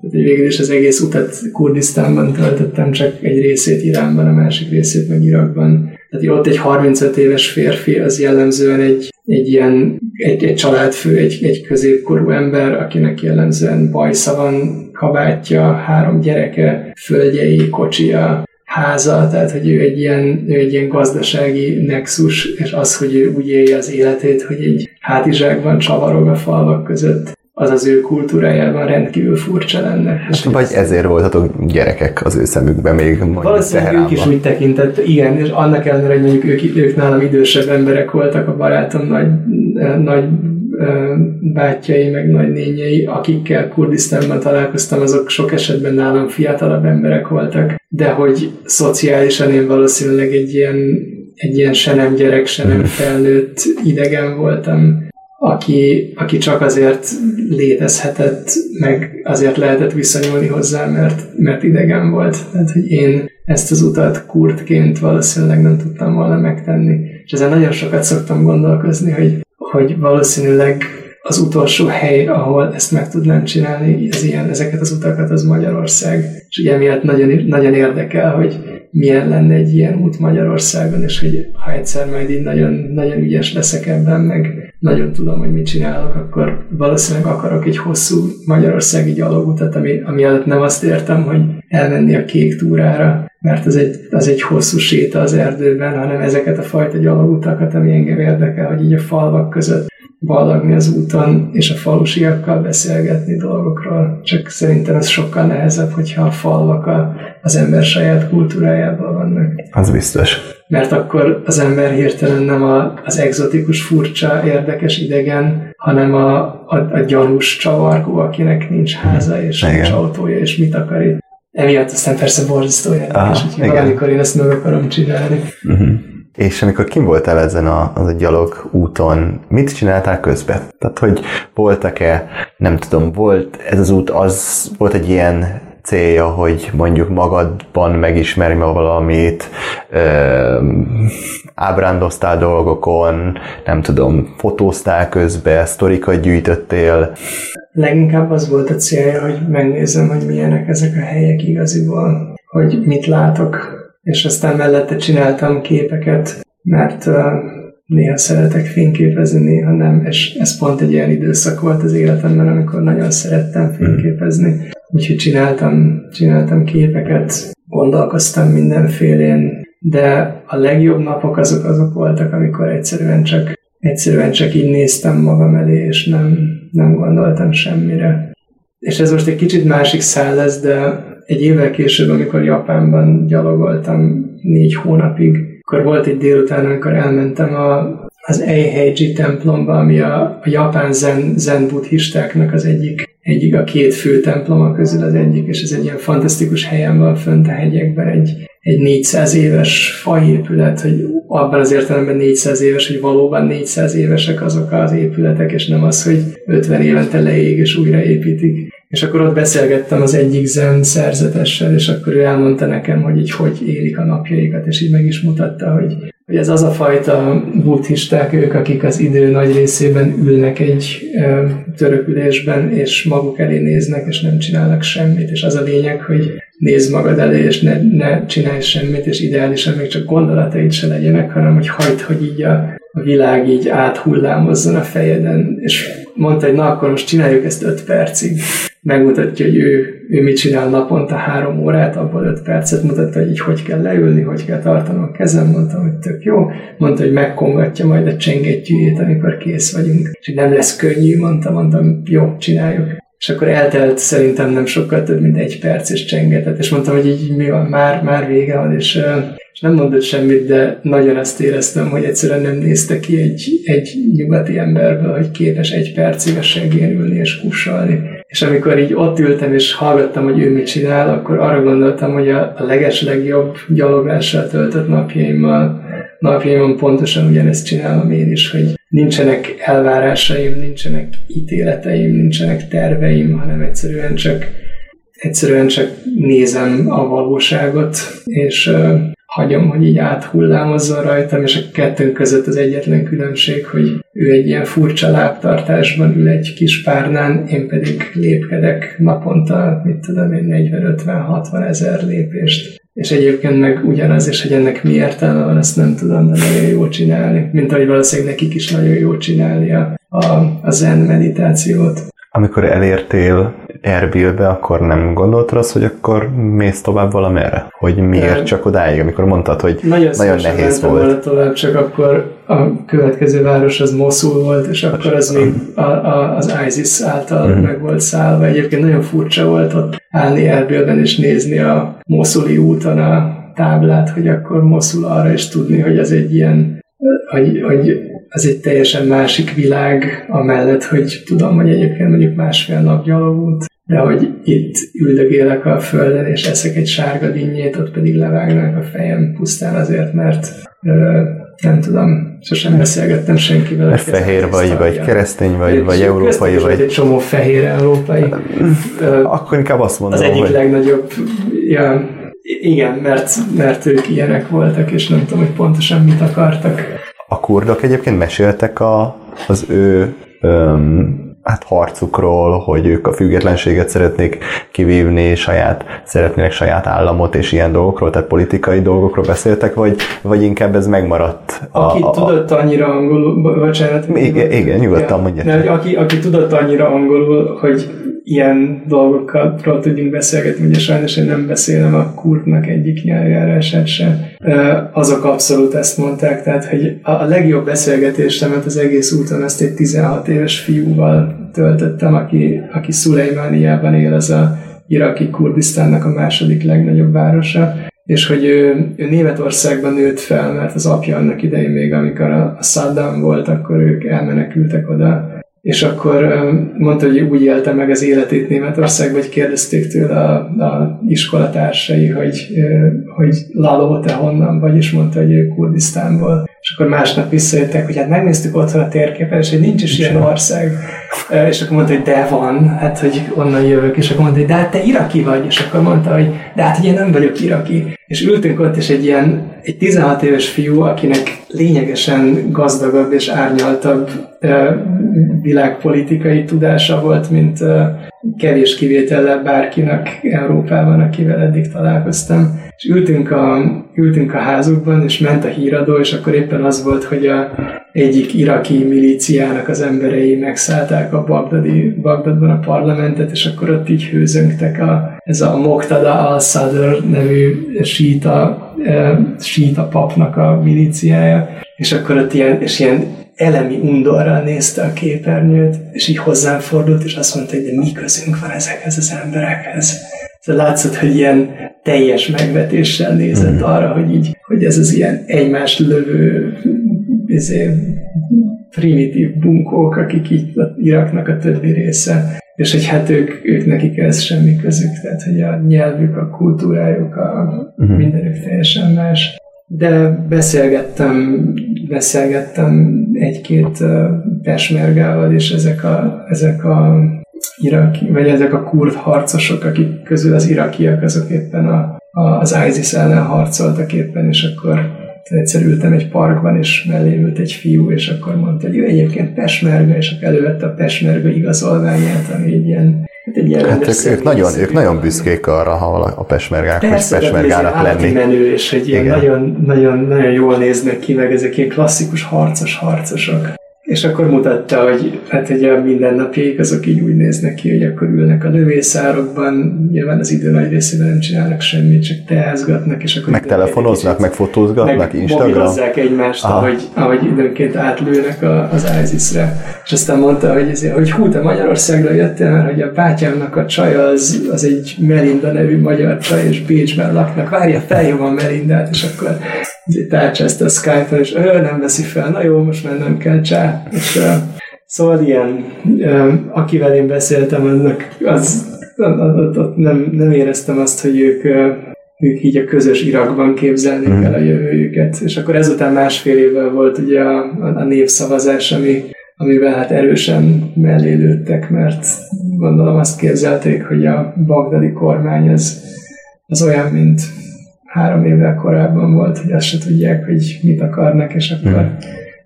végül is az egész utat Kurdisztánban töltöttem, csak egy részét Iránban, a másik részét meg Irakban. Tehát ott egy 35 éves férfi az jellemzően egy, egy ilyen, egy, egy családfő, egy, egy középkorú ember, akinek jellemzően bajsza van, kabátja, három gyereke, földjei, kocsia, háza, tehát hogy ő egy ilyen, ő egy ilyen gazdasági nexus, és az, hogy ő úgy élje az életét, hogy egy hátizsákban csavarog a falvak között, az az ő kultúrájában rendkívül furcsa lenne. Hát, vagy ezért voltatok gyerekek az ő szemükben még Valószínűleg ők is úgy tekintett, igen, és annak ellenére, hogy mondjuk ők, ők nálam idősebb emberek voltak, a barátom nagy, nagy bátyjai, meg nagynényei, akikkel Kurdisztánban találkoztam, azok sok esetben nálam fiatalabb emberek voltak, de hogy szociálisan én valószínűleg egy ilyen, egy ilyen se nem gyerek, se nem felnőtt idegen voltam, aki, aki csak azért létezhetett, meg azért lehetett viszonyulni hozzá, mert, mert idegen volt. Tehát, hogy én ezt az utat kurtként valószínűleg nem tudtam volna megtenni. És ezen nagyon sokat szoktam gondolkozni, hogy, hogy valószínűleg az utolsó hely, ahol ezt meg tudnám csinálni, ez ilyen, ezeket az utakat, az Magyarország. És ugye miatt nagyon, nagyon érdekel, hogy milyen lenne egy ilyen út Magyarországon, és hogy ha egyszer majd így nagyon, nagyon ügyes leszek ebben, meg nagyon tudom, hogy mit csinálok, akkor valószínűleg akarok egy hosszú magyarországi gyalogutat, ami, ami alatt nem azt értem, hogy elmenni a kék túrára, mert az egy, az egy hosszú séta az erdőben, hanem ezeket a fajta gyalogutakat, ami engem érdekel, hogy így a falvak között ballagni az úton, és a falusiakkal beszélgetni dolgokról. Csak szerintem ez sokkal nehezebb, hogyha a falvak a, az ember saját kultúrájában vannak. Az biztos. Mert akkor az ember hirtelen nem a, az egzotikus, furcsa, érdekes idegen, hanem a, a, a gyanús csavargó, akinek nincs háza, és Igen. nincs autója, és mit akar itt. Emiatt aztán persze borzasztó érdekes, hogy valamikor én ezt meg akarom csinálni. Uh-huh. És amikor kim voltál ezen a, az a gyalog úton, mit csináltál közben? Tehát, hogy voltak-e, nem tudom, volt ez az út, az volt egy ilyen célja, hogy mondjuk magadban megismerj valamit, ö, ábrándoztál dolgokon, nem tudom, fotóztál közben, sztorikat gyűjtöttél. Leginkább az volt a célja, hogy megnézem, hogy milyenek ezek a helyek igaziból, hogy mit látok, és aztán mellette csináltam képeket, mert uh, néha szeretek fényképezni, néha nem, és ez pont egy olyan időszak volt az életemben, amikor nagyon szerettem fényképezni. Úgyhogy csináltam, csináltam képeket, gondolkoztam mindenfélén, de a legjobb napok azok azok voltak, amikor egyszerűen csak, egyszerűen csak így néztem magam elé, és nem, nem gondoltam semmire. És ez most egy kicsit másik szál lesz, de egy évvel később, amikor Japánban gyalogoltam négy hónapig, akkor volt egy délután, amikor elmentem a, az Eiheiji templomba, ami a, a japán zen, zen buddhistáknak az egyik, egyik a két fő temploma közül az egyik, és ez egy ilyen fantasztikus helyen van fönt a hegyekben, egy, egy 400 éves faépület, hogy abban az értelemben 400 éves, hogy valóban 400 évesek azok az épületek, és nem az, hogy 50 évente leég és újraépítik. És akkor ott beszélgettem az egyik zen szerzetessel, és akkor ő elmondta nekem, hogy így hogy élik a napjaikat, és így meg is mutatta, hogy, hogy ez az a fajta buddhisták, ők, akik az idő nagy részében ülnek egy törökülésben, és maguk elé néznek, és nem csinálnak semmit, és az a lényeg, hogy nézd magad elé, és ne, ne csinálj semmit, és ideálisan még csak gondolataid se legyenek, hanem hogy hagyd, hogy így a, a világ így áthullámozzon a fejeden, és mondta, hogy na akkor most csináljuk ezt öt percig. Megmutatja, hogy ő, ő mit csinál naponta három órát, abból öt percet mutatta, hogy így hogy kell leülni, hogy kell tartanom a kezem, mondtam, hogy tök jó. Mondta, hogy megkongatja majd a csengettyűjét, amikor kész vagyunk. És nem lesz könnyű, mondta, mondtam, jó, csináljuk. És akkor eltelt szerintem nem sokkal több, mint egy perc, és csengetett, és mondtam, hogy így mi van, már, már vége van, és és nem mondott semmit, de nagyon azt éreztem, hogy egyszerűen nem nézte ki egy, egy nyugati emberből, hogy képes egy percig a ülni és kussolni. És amikor így ott ültem és hallgattam, hogy ő mit csinál, akkor arra gondoltam, hogy a, a legeslegjobb gyaloglással töltött napjaimmal, napjaimon pontosan ugyanezt csinálom én is, hogy nincsenek elvárásaim, nincsenek ítéleteim, nincsenek terveim, hanem egyszerűen csak egyszerűen csak nézem a valóságot, és hagyom, hogy így áthullámozzon rajtam, és a kettőnk között az egyetlen különbség, hogy ő egy ilyen furcsa lábtartásban ül egy kis párnán, én pedig lépkedek naponta, mit tudom én, 40-50-60 ezer lépést. És egyébként meg ugyanaz, és hogy ennek mi értelme van, ezt nem tudom, de nagyon jó csinálni. Mint ahogy valószínűleg nekik is nagyon jó csinálni a, a, a zen meditációt. Amikor elértél Erbilbe, akkor nem gondoltad azt, hogy akkor mész tovább valamerre? Hogy miért nem. csak odáig, amikor mondtad, hogy nagyon, nagyon nehéz volt. tovább, csak akkor a következő város az Mosul volt, és akkor az még a, a, az ISIS által mm. meg volt szállva. Egyébként nagyon furcsa volt ott állni Erbilben és nézni a Mosuli úton a táblát, hogy akkor Mosul arra is tudni, hogy ez egy ilyen, hogy, hogy ez egy teljesen másik világ, amellett, hogy tudom, hogy egyébként mondjuk másfél nap gyalogút, de hogy itt üldögélek a földön, és eszek egy sárga dinnyét, ott pedig levágnak a fejem pusztán azért, mert ö, nem tudom, sosem beszélgettem senkivel. Mert fehér vagy, vagy keresztény vagy, vagy európai vagy. egy csomó fehér európai. Akkor inkább azt mondom, Az egyik hogy... legnagyobb, ja, igen, mert, mert ők ilyenek voltak, és nem tudom, hogy pontosan mit akartak. A kurdok egyébként meséltek a, az ő öm, hát harcukról, hogy ők a függetlenséget szeretnék kivívni, saját, szeretnének saját államot és ilyen dolgokról, tehát politikai dolgokról beszéltek, vagy, vagy inkább ez megmaradt? A, aki a, tudott annyira angolul, bocsánat. Igen, igen nyugodtan ja, mondja. Aki, aki tudott annyira angolul, hogy ilyen dolgokról tudjunk beszélgetni, ugye sajnos én nem beszélem a kurtnak egyik nyelvjárását sem. Azok abszolút ezt mondták, tehát hogy a legjobb beszélgetésemet az egész úton ezt egy 16 éves fiúval töltöttem, aki, aki Szulejmániában él, az a iraki Kurdisztánnak a második legnagyobb városa, és hogy ő, ő Németországban nőtt fel, mert az apja annak idején még, amikor a, a Saddam volt, akkor ők elmenekültek oda és akkor mondta, hogy úgy élte meg az életét Németországban, hogy kérdezték tőle a, a iskolatársai, hogy, hogy Lalo, te honnan vagy, és mondta, hogy ő Kurdisztánból. És akkor másnap visszajöttek, hogy hát megnéztük otthon a térképen, és hogy nincs is ilyen ország. És akkor mondta, hogy de van, hát hogy onnan jövök, és akkor mondta, hogy de hát te iraki vagy, és akkor mondta, hogy de hát hogy én nem vagyok iraki. És ültünk ott, és egy ilyen, egy 16 éves fiú, akinek lényegesen gazdagabb és árnyaltabb világpolitikai tudása volt, mint kevés kivétellel bárkinek Európában, akivel eddig találkoztam. És ültünk a, ültünk a házukban, és ment a híradó, és akkor éppen az volt, hogy a egyik iraki milíciának az emberei megszállták a Bagdadi, Bagdadban a parlamentet, és akkor ott így hőzöngtek a, ez a Moktada al-Sadr nevű síta, síta papnak a milíciája, és akkor ott ilyen, és ilyen elemi undorral nézte a képernyőt, és így hozzám fordult, és azt mondta, hogy de mi közünk van ezekhez az emberekhez. Szóval látszott, hogy ilyen teljes megvetéssel nézett mm. arra, hogy így, hogy ez az ilyen egymást lövő izé, primitív bunkók, akik így Iraknak a többi része, és hogy hát ők, ők nekik ez semmi közük, tehát hogy a nyelvük, a kultúrájuk, a uh-huh. mindenük teljesen más. De beszélgettem, beszélgettem egy-két pesmergával, és ezek a, ezek a iraki, vagy ezek a kurd harcosok, akik közül az irakiak azok éppen a, a, az ISIS ellen harcoltak éppen, és akkor egyszer ültem egy parkban, és mellé ült egy fiú, és akkor mondta, hogy ő egyébként pesmerga, és akkor elővette a pesmerga igazolványát, ami egy ilyen Hát, egy ilyen hát ők, ők, nagyon, ők nagyon büszkék arra, ha a pesmergák, Persze, hogy pesmergának lenni. menő, és egy ilyen nagyon, nagyon, nagyon jól néznek ki, meg ezek ilyen klasszikus harcos harcosok. És akkor mutatta, hogy hát ugye a mindennapjaik azok így úgy néznek ki, hogy akkor ülnek a lövészárokban, nyilván az idő nagy részében nem csinálnak semmit, csak teázgatnak, és akkor... Meg telefonoznak, meg fotózgatnak, meg Instagram. Meg egymást, Aha. ahogy, ahogy időnként átlőnek a, az ISIS-re. És aztán mondta, hogy, ezért, hogy hú, te Magyarországra jöttél, mert hogy a bátyámnak a csaja az, az egy Melinda nevű magyar csaj, és Bécsben laknak. Várja, felhívom a Melindát, és akkor tárcsázta a Skype-on, és ő nem veszi fel, na jó, most mennem kell, csá. És, uh, szóval ilyen, uh, akivel én beszéltem, annak az, ott, nem, nem éreztem azt, hogy ők, uh, ők így a közös Irakban képzelnék hmm. el a jövőjüket. És akkor ezután másfél évvel volt ugye a, a népszavazás, ami, amivel hát erősen mellé lőttek, mert gondolom azt képzelték, hogy a bagdadi kormány az, az olyan, mint három évvel korábban volt, hogy azt se tudják, hogy mit akarnak, és akkor mm.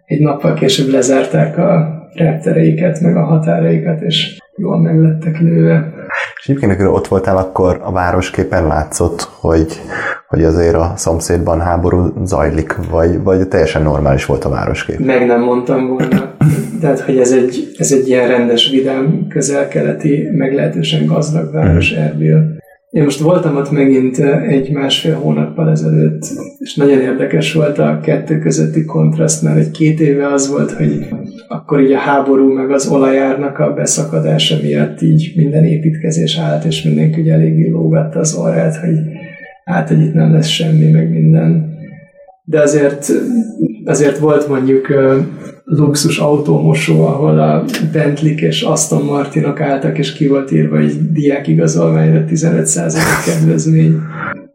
egy nappal később lezárták a reptereiket, meg a határaikat, és jól meg lettek lőve. És egyébként, amikor ott voltál, akkor a városképen látszott, hogy, hogy azért a szomszédban háború zajlik, vagy, vagy teljesen normális volt a városkép? Meg nem mondtam volna. Tehát, hogy ez egy, ez egy ilyen rendes, vidám, közel-keleti, meglehetősen gazdag város mm. Erbil. Én most voltam ott megint egy másfél hónappal ezelőtt, és nagyon érdekes volt a kettő közötti kontraszt, mert egy két éve az volt, hogy akkor így a háború meg az olajárnak a beszakadása miatt így minden építkezés állt, és mindenki ugye eléggé lógatta az orrát, hogy hát, hogy itt nem lesz semmi, meg minden. De azért, azért volt mondjuk luxus autómosó, ahol a Bentley és Aston Martinok álltak, és ki volt írva egy diák igazolványra 15% kedvezmény.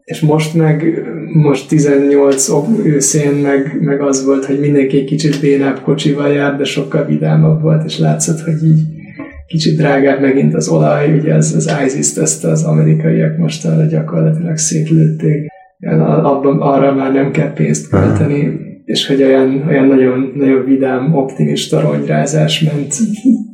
És most meg, most 18 őszén meg, meg az volt, hogy mindenki egy kicsit bénább kocsival jár, de sokkal vidámabb volt, és látszott, hogy így kicsit drágább megint az olaj, ugye az, az ISIS-t ezt az amerikaiak most gyakorlatilag szétlőtték. Abban, arra már nem kell pénzt költeni és hogy olyan, olyan nagyon, nagyon vidám, optimista ronyrázás ment,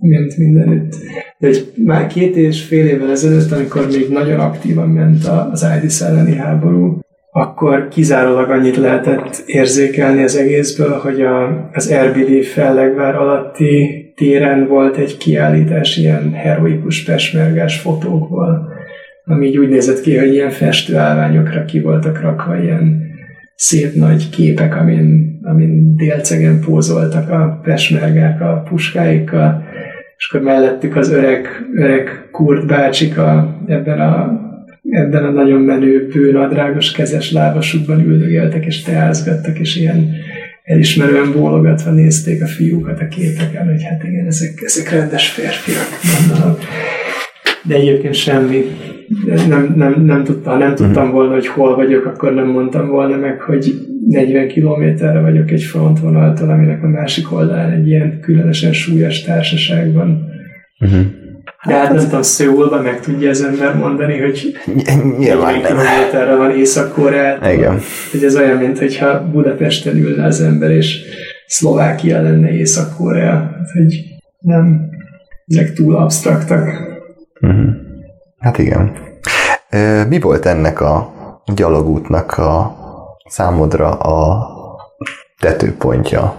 ment mindenütt. De egy, már két és fél évvel ezelőtt, amikor még nagyon aktívan ment az ISIS elleni háború, akkor kizárólag annyit lehetett érzékelni az egészből, hogy a, az Erbili fellegvár alatti téren volt egy kiállítás ilyen heroikus pesmergás fotókból, ami így úgy nézett ki, hogy ilyen festőállványokra ki voltak rakva ilyen szép nagy képek, amin, amin délcegen pózoltak a pesmergák a puskáikkal, és akkor mellettük az öreg, öreg kurt bácsik a, ebben a ebben a nagyon menő, bőnadrágos, kezes lábasukban üldögéltek és teázgattak, és ilyen elismerően bólogatva nézték a fiúkat a képeken, hogy hát igen, ezek, ezek rendes férfiak, mondanak. De egyébként semmi nem, nem, nem, tudtam, nem tudtam volna, hogy hol vagyok, akkor nem mondtam volna meg, hogy 40 kilométerre vagyok egy frontvonaltól, aminek a másik oldalán egy ilyen különösen súlyos társaságban. Uh-huh. De hát nem tudom, Szőulban meg tudja az ember mondani, hogy Nyilván 40 kilométerre van Észak-Koreától. Igen. Hogy ez olyan, mint hogyha Budapesten ülne az ember, és Szlovákia lenne Észak-Korea. Hát, hogy nem, ezek túl absztraktak. Uh-huh. Hát igen. Mi volt ennek a gyalogútnak a számodra a tetőpontja?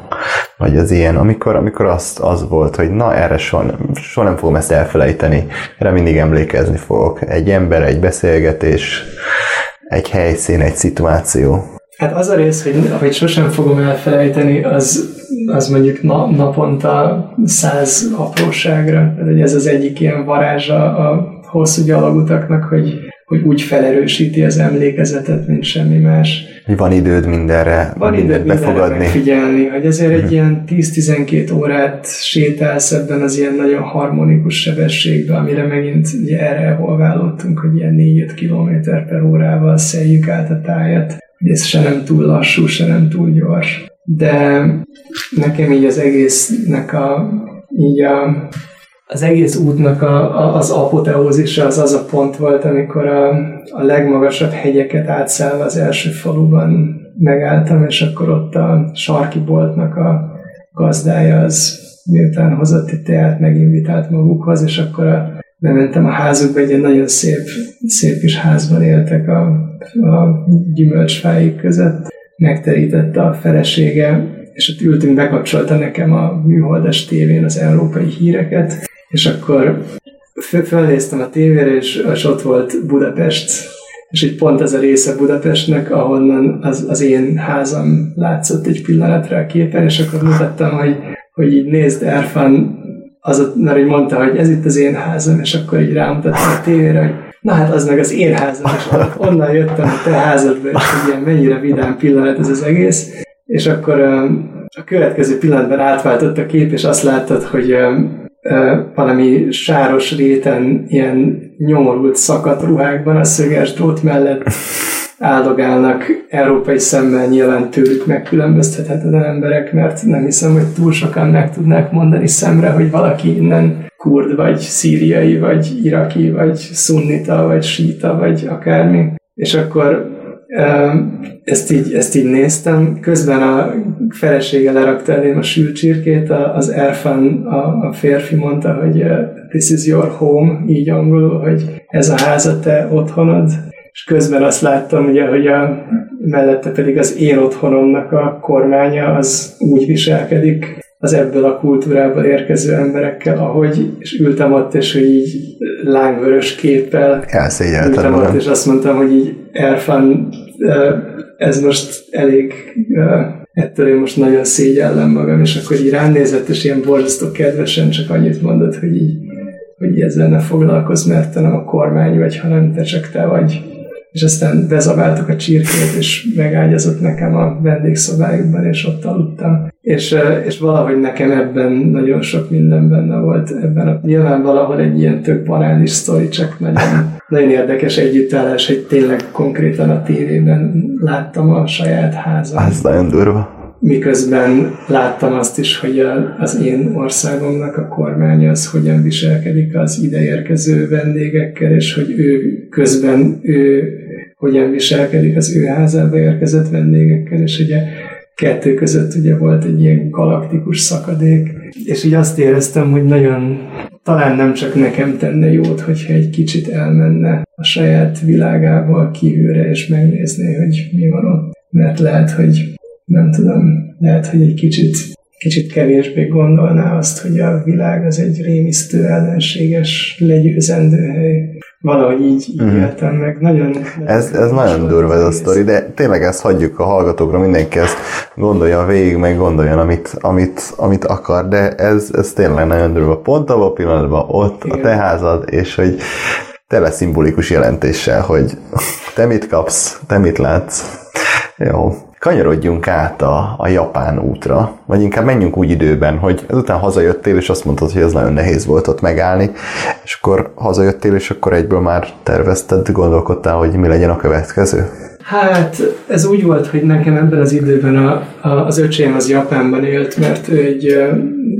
Vagy az ilyen, amikor, amikor az, az volt, hogy na erre soha, soha nem fogom ezt elfelejteni, erre mindig emlékezni fogok. Egy ember, egy beszélgetés, egy helyszín, egy szituáció. Hát az a rész, hogy, hogy sosem fogom elfelejteni, az, az mondjuk na, naponta száz apróságra. Ez az egyik ilyen varázsa a hosszú gyalogutaknak, hogy, hogy úgy felerősíti az emlékezetet, mint semmi más. Van időd mindenre, van időd befogadni. figyelni, hogy ezért egy mhm. ilyen 10-12 órát sétálsz ebben az ilyen nagyon harmonikus sebességben, amire megint ugye erre evolválódtunk, hogy ilyen 4-5 km per órával szeljük át a tájat. Ez se nem túl lassú, se nem túl gyors. De nekem így az egésznek a, így a az egész útnak a, a, az apoteózisa az az a pont volt, amikor a, a legmagasabb hegyeket átszállva az első faluban megálltam, és akkor ott a sarki boltnak a gazdája az miután hozott egy teát, meginvitált magukhoz, és akkor a, bementem a házukba, egy nagyon szép, szép kis házban éltek a, a gyümölcsfáik között, megterítette a felesége, és ott ültünk, bekapcsolta nekem a műholdas tévén az európai híreket, és akkor fölnéztem a tévére, és, és ott volt Budapest, és egy pont ez a része Budapestnek, ahonnan az, az én házam látszott egy pillanatra a képen, és akkor mutattam, hogy, hogy így nézd, Erfan, az ott, mert így mondta, hogy ez itt az én házam, és akkor így rámutattam a tévére, hogy na hát az meg az én házam, és onnan jöttem a te házadba, és hogy ilyen mennyire vidám pillanat ez az egész, és akkor a következő pillanatban átváltott a kép, és azt láttad, hogy valami sáros réten ilyen nyomorult szakadt ruhákban a szöges drót mellett áldogálnak európai szemmel nyilván tőlük megkülönböztethetetlen emberek, mert nem hiszem, hogy túl sokan meg tudnák mondani szemre, hogy valaki innen kurd, vagy szíriai, vagy iraki, vagy szunnita, vagy síta, vagy akármi. És akkor ezt így, ezt így néztem, közben a felesége lerakta elém a sült csirkét, az Erfan, a, a férfi mondta, hogy this is your home, így angolul, hogy ez a ház a te otthonod, és közben azt láttam, ugye, hogy a, mellette pedig az én otthonomnak a kormánya az úgy viselkedik az ebből a kultúrából érkező emberekkel, ahogy, és ültem ott, és hogy így lángvörös képpel ültem ott, és azt mondtam, hogy így Erfan, ez most elég, ettől én most nagyon szégyellem magam, és akkor így rám nézett, és ilyen borzasztó kedvesen csak annyit mondott, hogy így, hogy ezzel ne foglalkozz, mert te nem a kormány vagy, hanem te csak te vagy és aztán bezabáltuk a csirkét, és megágyazott nekem a vendégszobájukban, és ott aludtam. És, és valahogy nekem ebben nagyon sok minden benne volt. Ebben a, nyilván valahol egy ilyen tök banális sztori, csak nagyon, nagyon érdekes együttállás, hogy tényleg konkrétan a tévében láttam a saját házam. Ez nagyon durva miközben láttam azt is, hogy az én országomnak a kormánya az hogyan viselkedik az ideérkező vendégekkel, és hogy ő közben ő hogyan viselkedik az ő házába érkezett vendégekkel, és ugye kettő között ugye volt egy ilyen galaktikus szakadék, és így azt éreztem, hogy nagyon talán nem csak nekem tenne jót, hogyha egy kicsit elmenne a saját világából kívülre, és megnézné, hogy mi van ott. Mert lehet, hogy nem tudom, lehet, hogy egy kicsit, kicsit kevésbé gondolná azt, hogy a világ az egy rémisztő, ellenséges, legyőzendő hely. Valahogy így, így mm. éltem meg. Nagyon, ez, ez nagyon durva ez a sztori, de tényleg ezt hagyjuk a hallgatókra, mindenki ezt gondolja végig, meg gondoljon, amit, amit, amit akar, de ez, ez tényleg nagyon durva. Pont abban a pillanatban ott Igen. a te házad, és hogy tele szimbolikus jelentéssel, hogy te mit kapsz, te mit látsz. Jó, kanyarodjunk át a, a japán útra, vagy inkább menjünk úgy időben, hogy ezután hazajöttél, és azt mondtad, hogy ez nagyon nehéz volt ott megállni, és akkor hazajöttél, és akkor egyből már tervezted, gondolkodtál, hogy mi legyen a következő? Hát ez úgy volt, hogy nekem ebben az időben a, a, az öcsém az Japánban élt, mert ő egy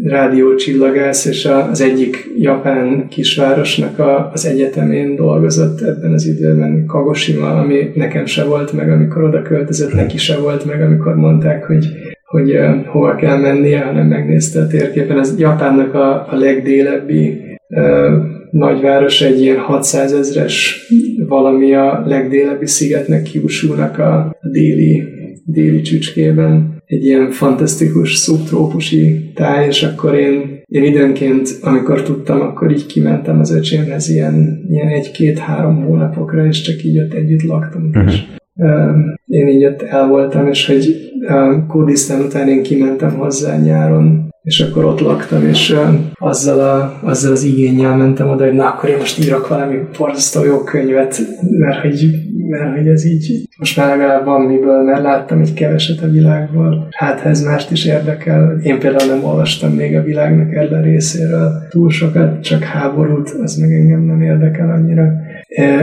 rádiócsillagász, és az egyik japán kisvárosnak a, az egyetemén dolgozott ebben az időben, Kagoshima, ami nekem se volt meg, amikor oda költözött, neki se volt meg, amikor mondták, hogy hogy uh, hova kell mennie, hanem megnézte a térképen. Ez Japánnak a, a legdélebbi uh, nagyváros, egy ilyen 600 ezres valami a legdélebbi szigetnek kiúsulnak a, déli, déli csücskében egy ilyen fantasztikus szubtrópusi táj, és akkor én, én időnként, amikor tudtam, akkor így kimentem az öcsémhez ilyen, ilyen egy-két-három hónapokra, és csak így ott együtt laktunk. Uh-huh. És, uh, én így ott el voltam, és hogy uh, Kurdisztán után én kimentem hozzá nyáron, és akkor ott laktam, és azzal, a, azzal az igényel mentem oda, hogy na, akkor én most írok valami borzasztó jó könyvet, mert hogy mert hogy ez így most már legalább van miből, mert láttam egy keveset a világból. Hát ez mást is érdekel, én például nem olvastam még a világnak erre részéről túl sokat, csak háborút, az meg engem nem érdekel annyira.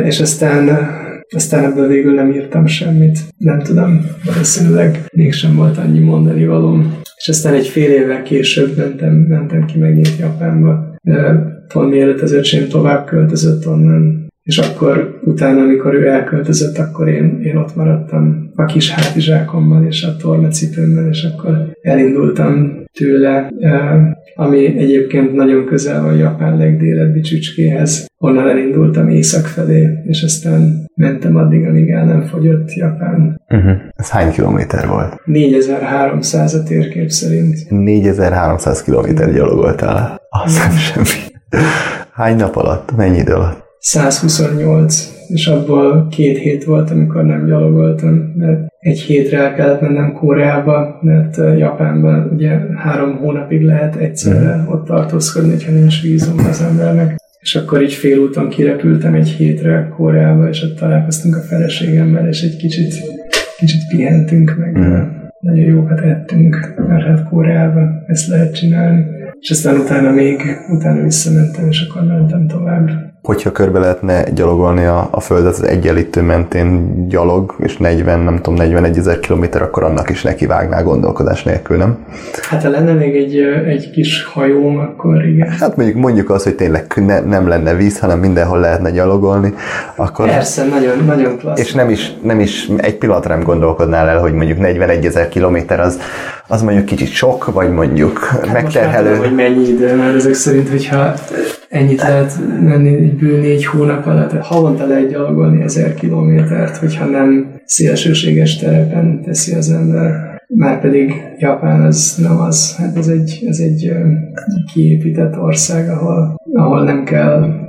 És aztán aztán ebből végül nem írtam semmit. Nem tudom, valószínűleg mégsem volt annyi mondani valóm. És aztán egy fél évvel később mentem, mentem ki megint Japánba, pont mielőtt az öcsém tovább költözött onnan, és akkor utána, amikor ő elköltözött, akkor én, én ott maradtam a kis hátizsákommal és a tornacipőmmel, és akkor elindultam tőle, ami egyébként nagyon közel van Japán legdélebbi csücskéhez. Onnan elindultam észak felé, és aztán mentem addig, amíg el nem fogyott Japán. Uh-huh. Ez hány kilométer volt? 4300 a térkép szerint. 4300 kilométer gyalogoltál. Azt nem semmi. Hány nap alatt? Mennyi idő alatt? 128, és abból két hét volt, amikor nem gyalogoltam, mert egy hétre el kellett mennem Koreába, mert Japánban ugye három hónapig lehet egyszerre mm. ott tartózkodni, ha nincs vízum az embernek. És akkor így félúton kirepültem egy hétre Koreába, és ott találkoztunk a feleségemmel, és egy kicsit, kicsit pihentünk, meg mm. nagyon jókat ettünk, mert hát Koreába ezt lehet csinálni. És aztán utána még, utána visszamentem, és akkor mentem tovább hogyha körbe lehetne gyalogolni a, a földet az egyenlítő mentén gyalog, és 40, nem tudom, 41 ezer kilométer, akkor annak is neki vágnál gondolkodás nélkül, nem? Hát ha lenne még egy, egy kis hajóm, akkor igen. Hát mondjuk, mondjuk az, hogy tényleg ne, nem lenne víz, hanem mindenhol lehetne gyalogolni, akkor... Persze, nagyon, nagyon klassz. És nem is, nem is egy pillanatra nem gondolkodnál el, hogy mondjuk 41 ezer kilométer az, az mondjuk kicsit sok, vagy mondjuk hát megterhelő. Most már tudom, hogy mennyi idő, mert ezek szerint, hogyha ennyit lehet menni bő négy hónap alatt, havonta lehet gyalogolni ezer kilométert, hogyha nem szélsőséges terepen teszi az ember. Márpedig Japán az nem az, hát ez egy, ez egy kiépített ország, ahol, ahol nem kell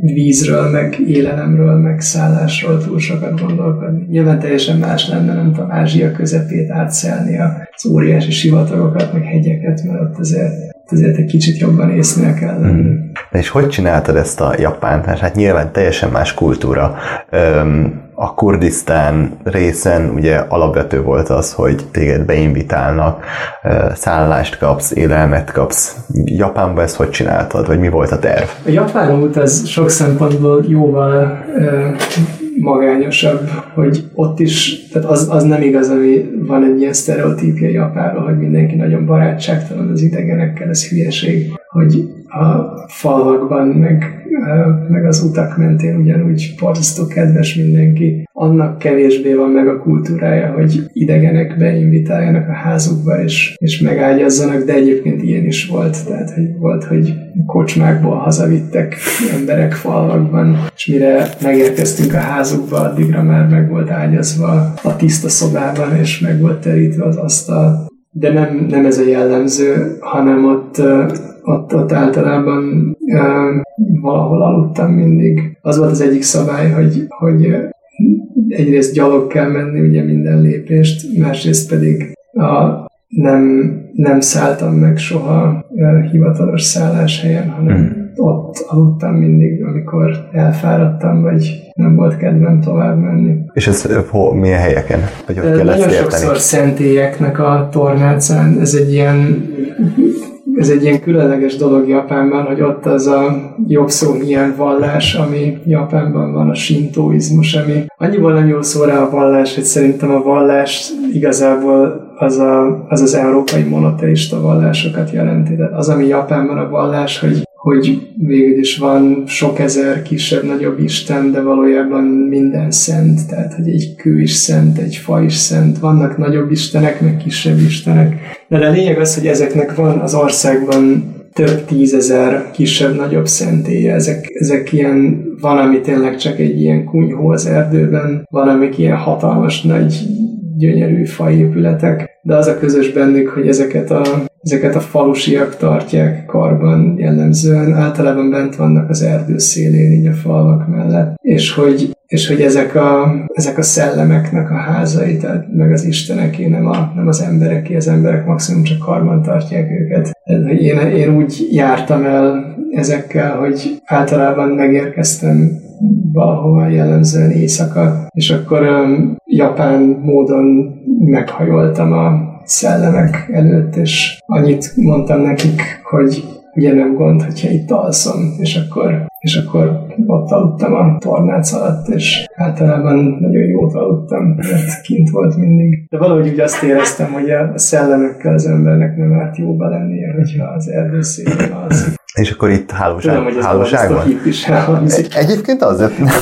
vízről, meg élelemről, meg szállásról túl sokat gondolkodni. Nyilván teljesen más lenne, nem tudom, Ázsia közepét átszelni az óriási sivatagokat, meg hegyeket, mert ott azért azért egy kicsit jobban észnél kell lenni. Mm. És hogy csináltad ezt a Japánt? Mert hát nyilván teljesen más kultúra. A Kurdisztán részen ugye alapvető volt az, hogy téged beinvitálnak, szállást kapsz, élelmet kapsz. Japánban ezt hogy csináltad, vagy mi volt a terv? A japán út az sok szempontból jóval magányosabb, hogy ott is, tehát az, az nem igaz, ami van egy ilyen sztereotípia Japánról, hogy mindenki nagyon barátságtalan az idegenekkel, ez hülyeség, hogy a falvakban, meg, meg az utak mentén ugyanúgy borzasztó kedves mindenki. Annak kevésbé van meg a kultúrája, hogy idegenek beinvitáljanak a házukba, és, és megágyazzanak, de egyébként ilyen is volt. Tehát, hogy volt, hogy kocsmákból hazavittek emberek falvakban, és mire megérkeztünk a házukba, addigra már meg volt ágyazva a tiszta szobában, és meg volt terítve az asztal. De nem, nem ez a jellemző, hanem ott ott, ott általában valahol aludtam mindig. Az volt az egyik szabály, hogy, hogy egyrészt gyalog kell menni ugye minden lépést, másrészt pedig a, nem, nem szálltam meg soha hivatalos szálláshelyen, hanem mm. ott aludtam mindig, amikor elfáradtam, vagy nem volt kedvem tovább menni. És ez hol, milyen helyeken? Vagy hogy kell Nagyon ezt sokszor szentélyeknek a tornácán, ez egy ilyen ez egy ilyen különleges dolog Japánban, hogy ott az a jobb szó ilyen vallás, ami Japánban van, a sintoizmus, ami annyiból nem jó szó rá a vallás, hogy szerintem a vallás igazából az a, az, az európai monoteista vallásokat jelenti. Tehát az, ami Japánban a vallás, hogy hogy végül is van sok ezer kisebb-nagyobb isten, de valójában minden szent, tehát hogy egy kő is szent, egy fa is szent, vannak nagyobb istenek, meg kisebb istenek. De a lényeg az, hogy ezeknek van az országban több tízezer kisebb-nagyobb szentélye. Ezek, ezek ilyen, van, ami tényleg csak egy ilyen kunyhó az erdőben, van, amik ilyen hatalmas nagy gyönyörű faépületek, de az a közös bennük, hogy ezeket a, ezeket a falusiak tartják karban jellemzően, általában bent vannak az erdő szélén, így a falvak mellett, és hogy, és hogy ezek, a, ezek a szellemeknek a házai, tehát meg az isteneké, nem, a, nem az embereké, az emberek maximum csak karban tartják őket. Én, én úgy jártam el ezekkel, hogy általában megérkeztem valahova jellemzően éjszaka, és akkor um, japán módon meghajoltam a szellemek előtt, és annyit mondtam nekik, hogy ugye nem gond, hogyha itt alszom, és akkor, és akkor ott aludtam a tornác alatt, és általában nagyon jót aludtam, mert kint volt mindig. De valahogy úgy azt éreztem, hogy a szellemekkel az embernek nem árt jóba lennie, hogyha az erdőszéken alszik. És akkor itt hálóság, Tudom, hogy hálóságban? is elhangzik. Egyébként az,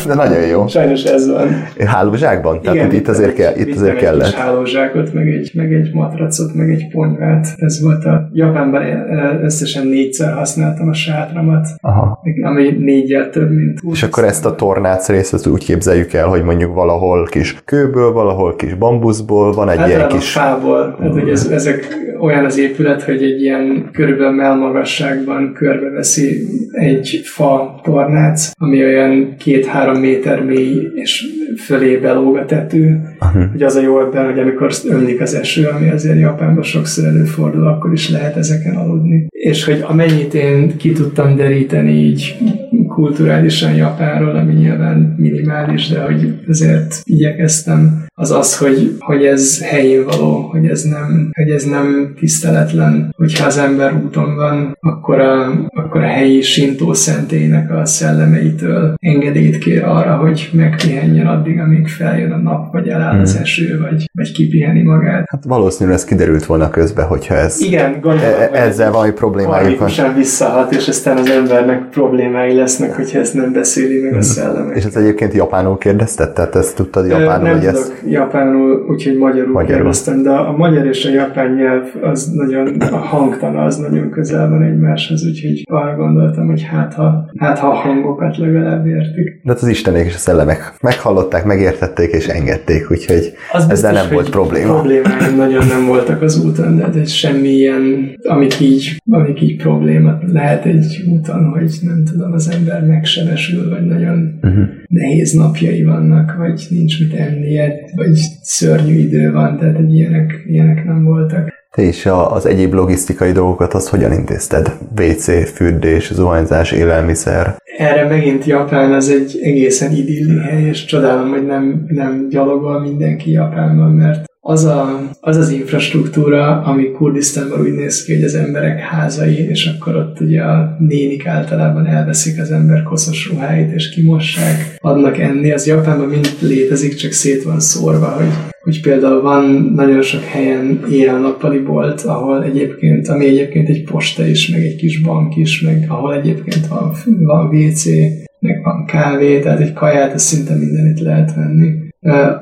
de, nagyon jó. Sajnos ez van. Hálóságban? Tehát Igen, itt azért, kell, itt azért egy kellett. hálózsákot, meg egy, meg egy matracot, meg egy ponyvát. Ez volt a Japánban eh, összesen négyszer használtam a sátramat, Aha. ami négyel több, mint 20 És akkor ezt a tornác részt ezt úgy képzeljük el, hogy mondjuk valahol kis kőből, valahol kis bambuszból, van egy ilyen Általában kis... fából, tehát hogy ez, ezek olyan az épület, hogy egy ilyen körülbelül melmagasságban körbeveszi egy fa tornác, ami olyan két-három méter mély, és fölé belóg a tető. Uh-huh. Hogy az a jó ebben, hogy amikor ömlik az eső, ami azért Japánban sokszor előfordul, akkor is lehet ezeken aludni. És hogy amennyit én ki tudtam deríteni így kulturálisan Japánról, ami nyilván minimális, de hogy azért igyekeztem, az az, hogy, hogy ez helyén való, hogy ez nem, hogy ez nem tiszteletlen, hogyha az ember úton van, akkor a, akkor a helyi sintó szentélynek a szellemeitől engedélyt kér arra, hogy megpihenjen addig, amíg feljön a nap, vagy eláll az eső, vagy, vagy kipiheni magát. Hát valószínűleg ez kiderült volna közben, hogyha ez... Igen, gondolom, e- hogy ezzel valami problémájuk van. Visszahat, és aztán az embernek problémái lesznek, hogyha ezt nem beszéli meg a szellemek. És ez egyébként japánul kérdezted? Tehát ezt tudtad Ö, japánul, nem hogy tudok ezt... japánul, úgyhogy magyarul, Magyarul. kérdeztem, de a magyar és a japán nyelv az nagyon, a hangtana az nagyon közel van egymáshoz, úgyhogy arra gondoltam, hogy hát ha, hát ha a hangokat legalább értik. De hát az istenék és a szellemek meghallották, megértették és engedték, úgyhogy Az ezzel biztos, nem volt probléma. Problémáim nagyon nem voltak az úton, de, de semmi ilyen, amik így, amik így probléma lehet egy úton, hogy nem tudom, az ember megsebesül, vagy nagyon Uh-huh. nehéz napjai vannak, vagy nincs mit ennie, vagy szörnyű idő van, tehát egy ilyenek, ilyenek nem voltak. Te is az egyéb logisztikai dolgokat azt hogyan intézted? WC, fürdés, zuhanyzás, élelmiszer. Erre megint Japán az egy egészen idilli hely, és csodálom, hogy nem, nem gyalogol mindenki Japánban, mert az, a, az az infrastruktúra, ami Kurdisztánban úgy néz ki, hogy az emberek házai, és akkor ott ugye a nénik általában elveszik az ember koszos ruháit, és kimossák, adnak enni. Az Japánban mind létezik, csak szét van szórva, hogy hogy például van nagyon sok helyen éjjel-nappali bolt, ahol egyébként, ami egyébként egy posta is, meg egy kis bank is, meg ahol egyébként van, van WC, meg van kávé, tehát egy kaját, ez szinte mindenit lehet venni.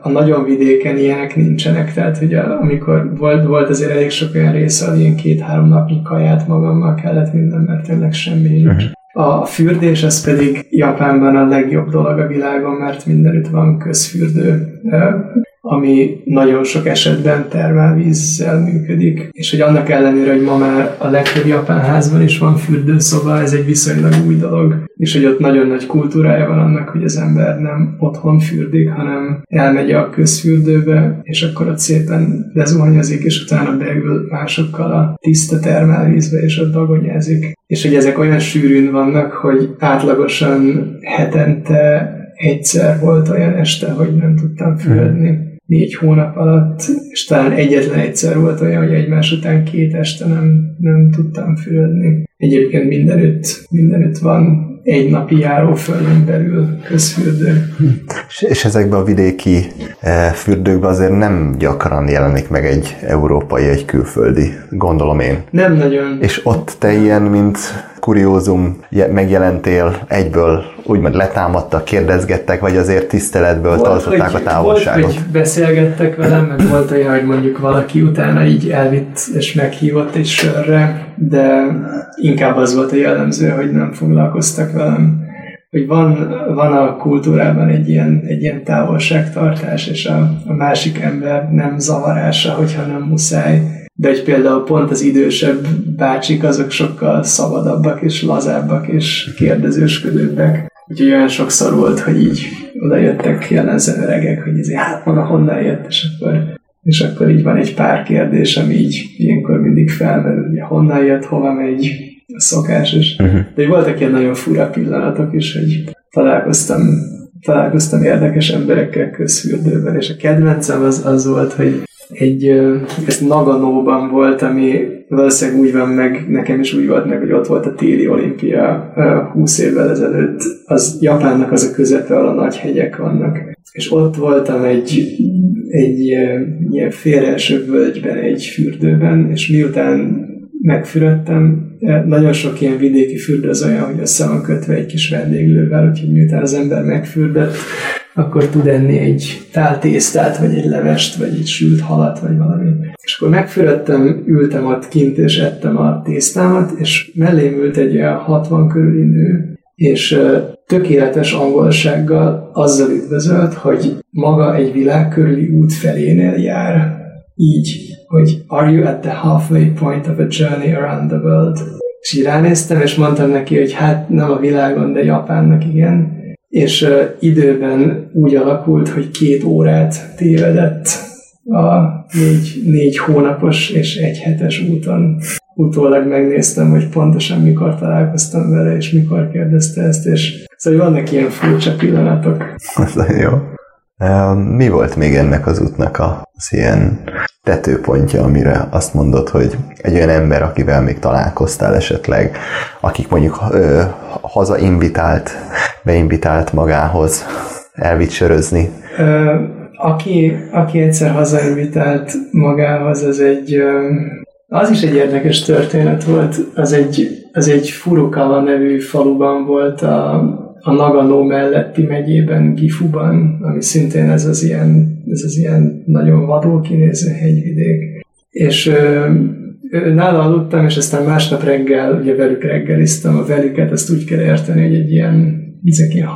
A nagyon vidéken ilyenek nincsenek, tehát hogy amikor volt, volt azért elég sok olyan része, hogy ilyen két-három napnyi kaját magammal kellett minden, mert tényleg semmi nincs. A fürdés az pedig Japánban a legjobb dolog a világon, mert mindenütt van közfürdő ami nagyon sok esetben termálvízzel működik, és hogy annak ellenére, hogy ma már a legtöbb japán házban is van fürdőszoba, ez egy viszonylag új dolog, és hogy ott nagyon nagy kultúrája van annak, hogy az ember nem otthon fürdik, hanem elmegy a közfürdőbe, és akkor ott szépen lezuhanyozik, és utána beül másokkal a tiszta termálvízbe, és ott dagonyázik. És hogy ezek olyan sűrűn vannak, hogy átlagosan hetente egyszer volt olyan este, hogy nem tudtam fürödni négy hónap alatt, és talán egyetlen egyszer volt olyan, hogy egymás után két este nem, nem tudtam fürödni. Egyébként mindenütt, mindenütt van egy napi járóföldön belül közfürdő. És, és ezekben a vidéki e, fürdőkben azért nem gyakran jelenik meg egy európai, egy külföldi, gondolom én. Nem nagyon. És ott te ilyen, mint kuriózum megjelentél, egyből úgymond letámadtak, kérdezgettek, vagy azért tiszteletből volt, tartották hogy, a távolságot? Volt, hogy beszélgettek velem, meg volt olyan, hogy mondjuk valaki utána így elvitt és meghívott egy sörre, de inkább az volt a jellemző, hogy nem foglalkoztak velem. Hogy van, van a kultúrában egy ilyen, egy ilyen távolságtartás, és a, a másik ember nem zavarása, hogyha nem muszáj de hogy például pont az idősebb bácsik azok sokkal szabadabbak és lazábbak és kérdezősködőbbek. Úgyhogy olyan sokszor volt, hogy így oda jöttek jellemzően öregek, hogy ez hát maga honnan jött, és akkor, és akkor így van egy pár kérdés, ami így ilyenkor mindig felmerül, hogy honnan jött, hova megy, a szokásos. Uh-huh. De voltak ilyen nagyon fura pillanatok is, hogy találkoztam találkoztam érdekes emberekkel közfürdőben, és a kedvencem az, az volt, hogy egy, ez Naganóban volt, ami valószínűleg úgy van meg, nekem is úgy volt meg, hogy ott volt a téli olimpia 20 évvel ezelőtt. Az Japánnak az a közepe, ahol a nagy hegyek vannak. És ott voltam egy, egy ilyen félreeső völgyben, egy fürdőben, és miután megfürödtem, nagyon sok ilyen vidéki fürdő az olyan, hogy össze van kötve egy kis vendéglővel, úgyhogy miután az ember megfürdött, akkor tud enni egy tál tésztát, vagy egy levest, vagy egy sült halat, vagy valami. És akkor megfürödtem, ültem ott kint, és ettem a tésztámat, és mellém ült egy olyan 60 körüli nő, és tökéletes angolsággal azzal üdvözölt, hogy maga egy világ körüli út felénél jár. Így, hogy are you at the halfway point of a journey around the world? És így ránéztem, és mondtam neki, hogy hát nem a világon, de Japánnak igen és időben úgy alakult, hogy két órát tévedett a négy, négy hónapos és egy hetes úton. Utólag megnéztem, hogy pontosan mikor találkoztam vele, és mikor kérdezte ezt, és szóval vannak ilyen furcsa pillanatok. Az jó. Mi volt még ennek az útnak az ilyen tetőpontja, amire azt mondod, hogy egy olyan ember, akivel még találkoztál esetleg, akik mondjuk hazainvitált, beinvitált magához elvitt aki, aki egyszer hazainvitált magához, az egy az is egy érdekes történet volt. Az egy, az egy Furukawa nevű faluban volt a, a Nagano melletti megyében, Gifuban, ami szintén ez az ilyen, ez az ilyen nagyon vadul kinéző hegyvidék. És ö, nála aludtam, és aztán másnap reggel, ugye velük reggeliztem, a velüket ezt úgy kell érteni, hogy egy ilyen, ilyen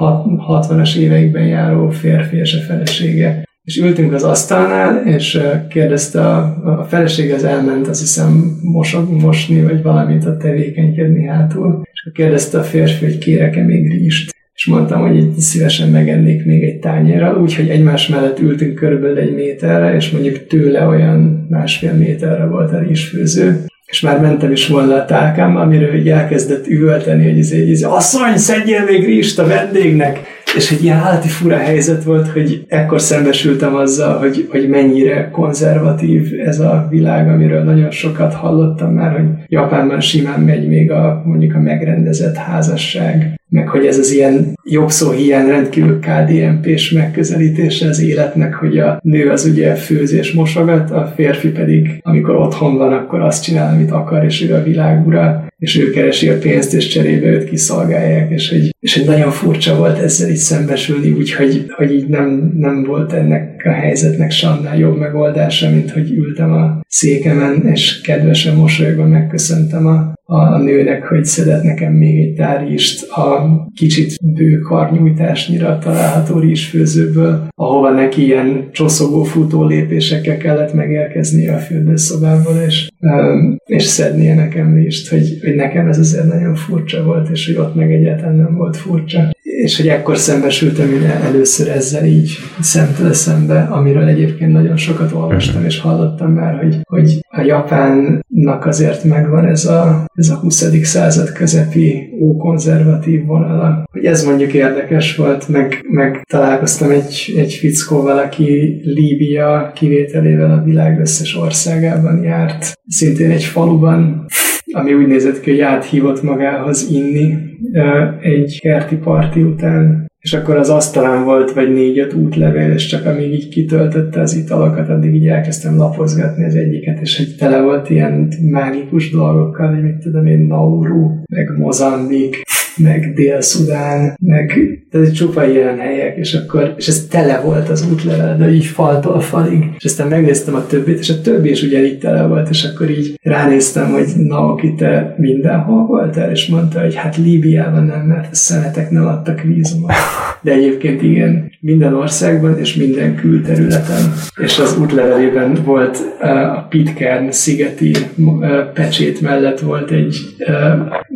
60-as éveikben járó férfi és a felesége. És ültünk az asztalnál, és kérdezte a, a felesége, az elment, azt hiszem, mosog, mosni, vagy valamit a tevékenykedni hátul. És kérdezte a férfi, hogy kérek-e még rizst és mondtam, hogy így szívesen megennék még egy tányérral, úgyhogy egymás mellett ültünk körülbelül egy méterre, és mondjuk tőle olyan másfél méterre volt a rizsfőző, és már mentem is volna a tálkám, amiről így elkezdett üvölteni, hogy ez egy, asszony, szedjél még rizst a vendégnek! És egy ilyen állati fura helyzet volt, hogy ekkor szembesültem azzal, hogy, hogy mennyire konzervatív ez a világ, amiről nagyon sokat hallottam már, hogy Japánban simán megy még a mondjuk a megrendezett házasság, meg hogy ez az ilyen jobb szó hiány rendkívül KDNP-s megközelítése az életnek, hogy a nő az ugye főzés mosogat, a férfi pedig, amikor otthon van, akkor azt csinál, amit akar, és ő a világ és ő keresi a pénzt, és cserébe őt kiszolgálják, és hogy, és hogy nagyon furcsa volt ezzel így szembesülni, úgyhogy hogy így nem, nem volt ennek a helyzetnek se jobb megoldása, mint hogy ültem a székemen, és kedvesen mosolyogva megköszöntem a a nőnek, hogy szedett nekem még egy tár rizst a kicsit bő karnyújtásnyira található rizsfőzőből, ahova neki ilyen csoszogó futó lépésekkel kellett megérkezni a fürdőszobából, és, és szednie nekem rizst, hogy, hogy nekem ez azért nagyon furcsa volt, és hogy ott meg egyáltalán nem volt furcsa és hogy ekkor szembesültem először ezzel így szemtől szembe, amiről egyébként nagyon sokat olvastam és hallottam már, hogy, hogy a Japánnak azért megvan ez a, ez a 20. század közepi ókonzervatív vonala. Hogy ez mondjuk érdekes volt, meg, meg találkoztam egy, egy fickóval, aki Líbia kivételével a világ összes országában járt. Szintén egy faluban, ami úgy nézett ki, hogy áthívott magához inni egy kerti parti után, és akkor az asztalán volt vagy négy-öt útlevél, és csak amíg így kitöltötte az italokat, addig így elkezdtem lapozgatni az egyiket, és hogy tele volt ilyen mágikus dolgokkal, hogy mit tudom én, Nauru, meg Mozambik, meg Dél-Szudán, meg ez csupa ilyen helyek, és akkor, és ez tele volt az útlevel, de így faltól falig, és aztán megnéztem a többit, és a többi is ugyanígy tele volt, és akkor így ránéztem, hogy Naoki, te mindenhol voltál, és mondta, hogy hát Líbiában nem, mert a szemetek nem adtak vízumot. De egyébként igen, minden országban és minden külterületen. És az útlevelében volt a Pitcairn szigeti pecsét mellett volt egy,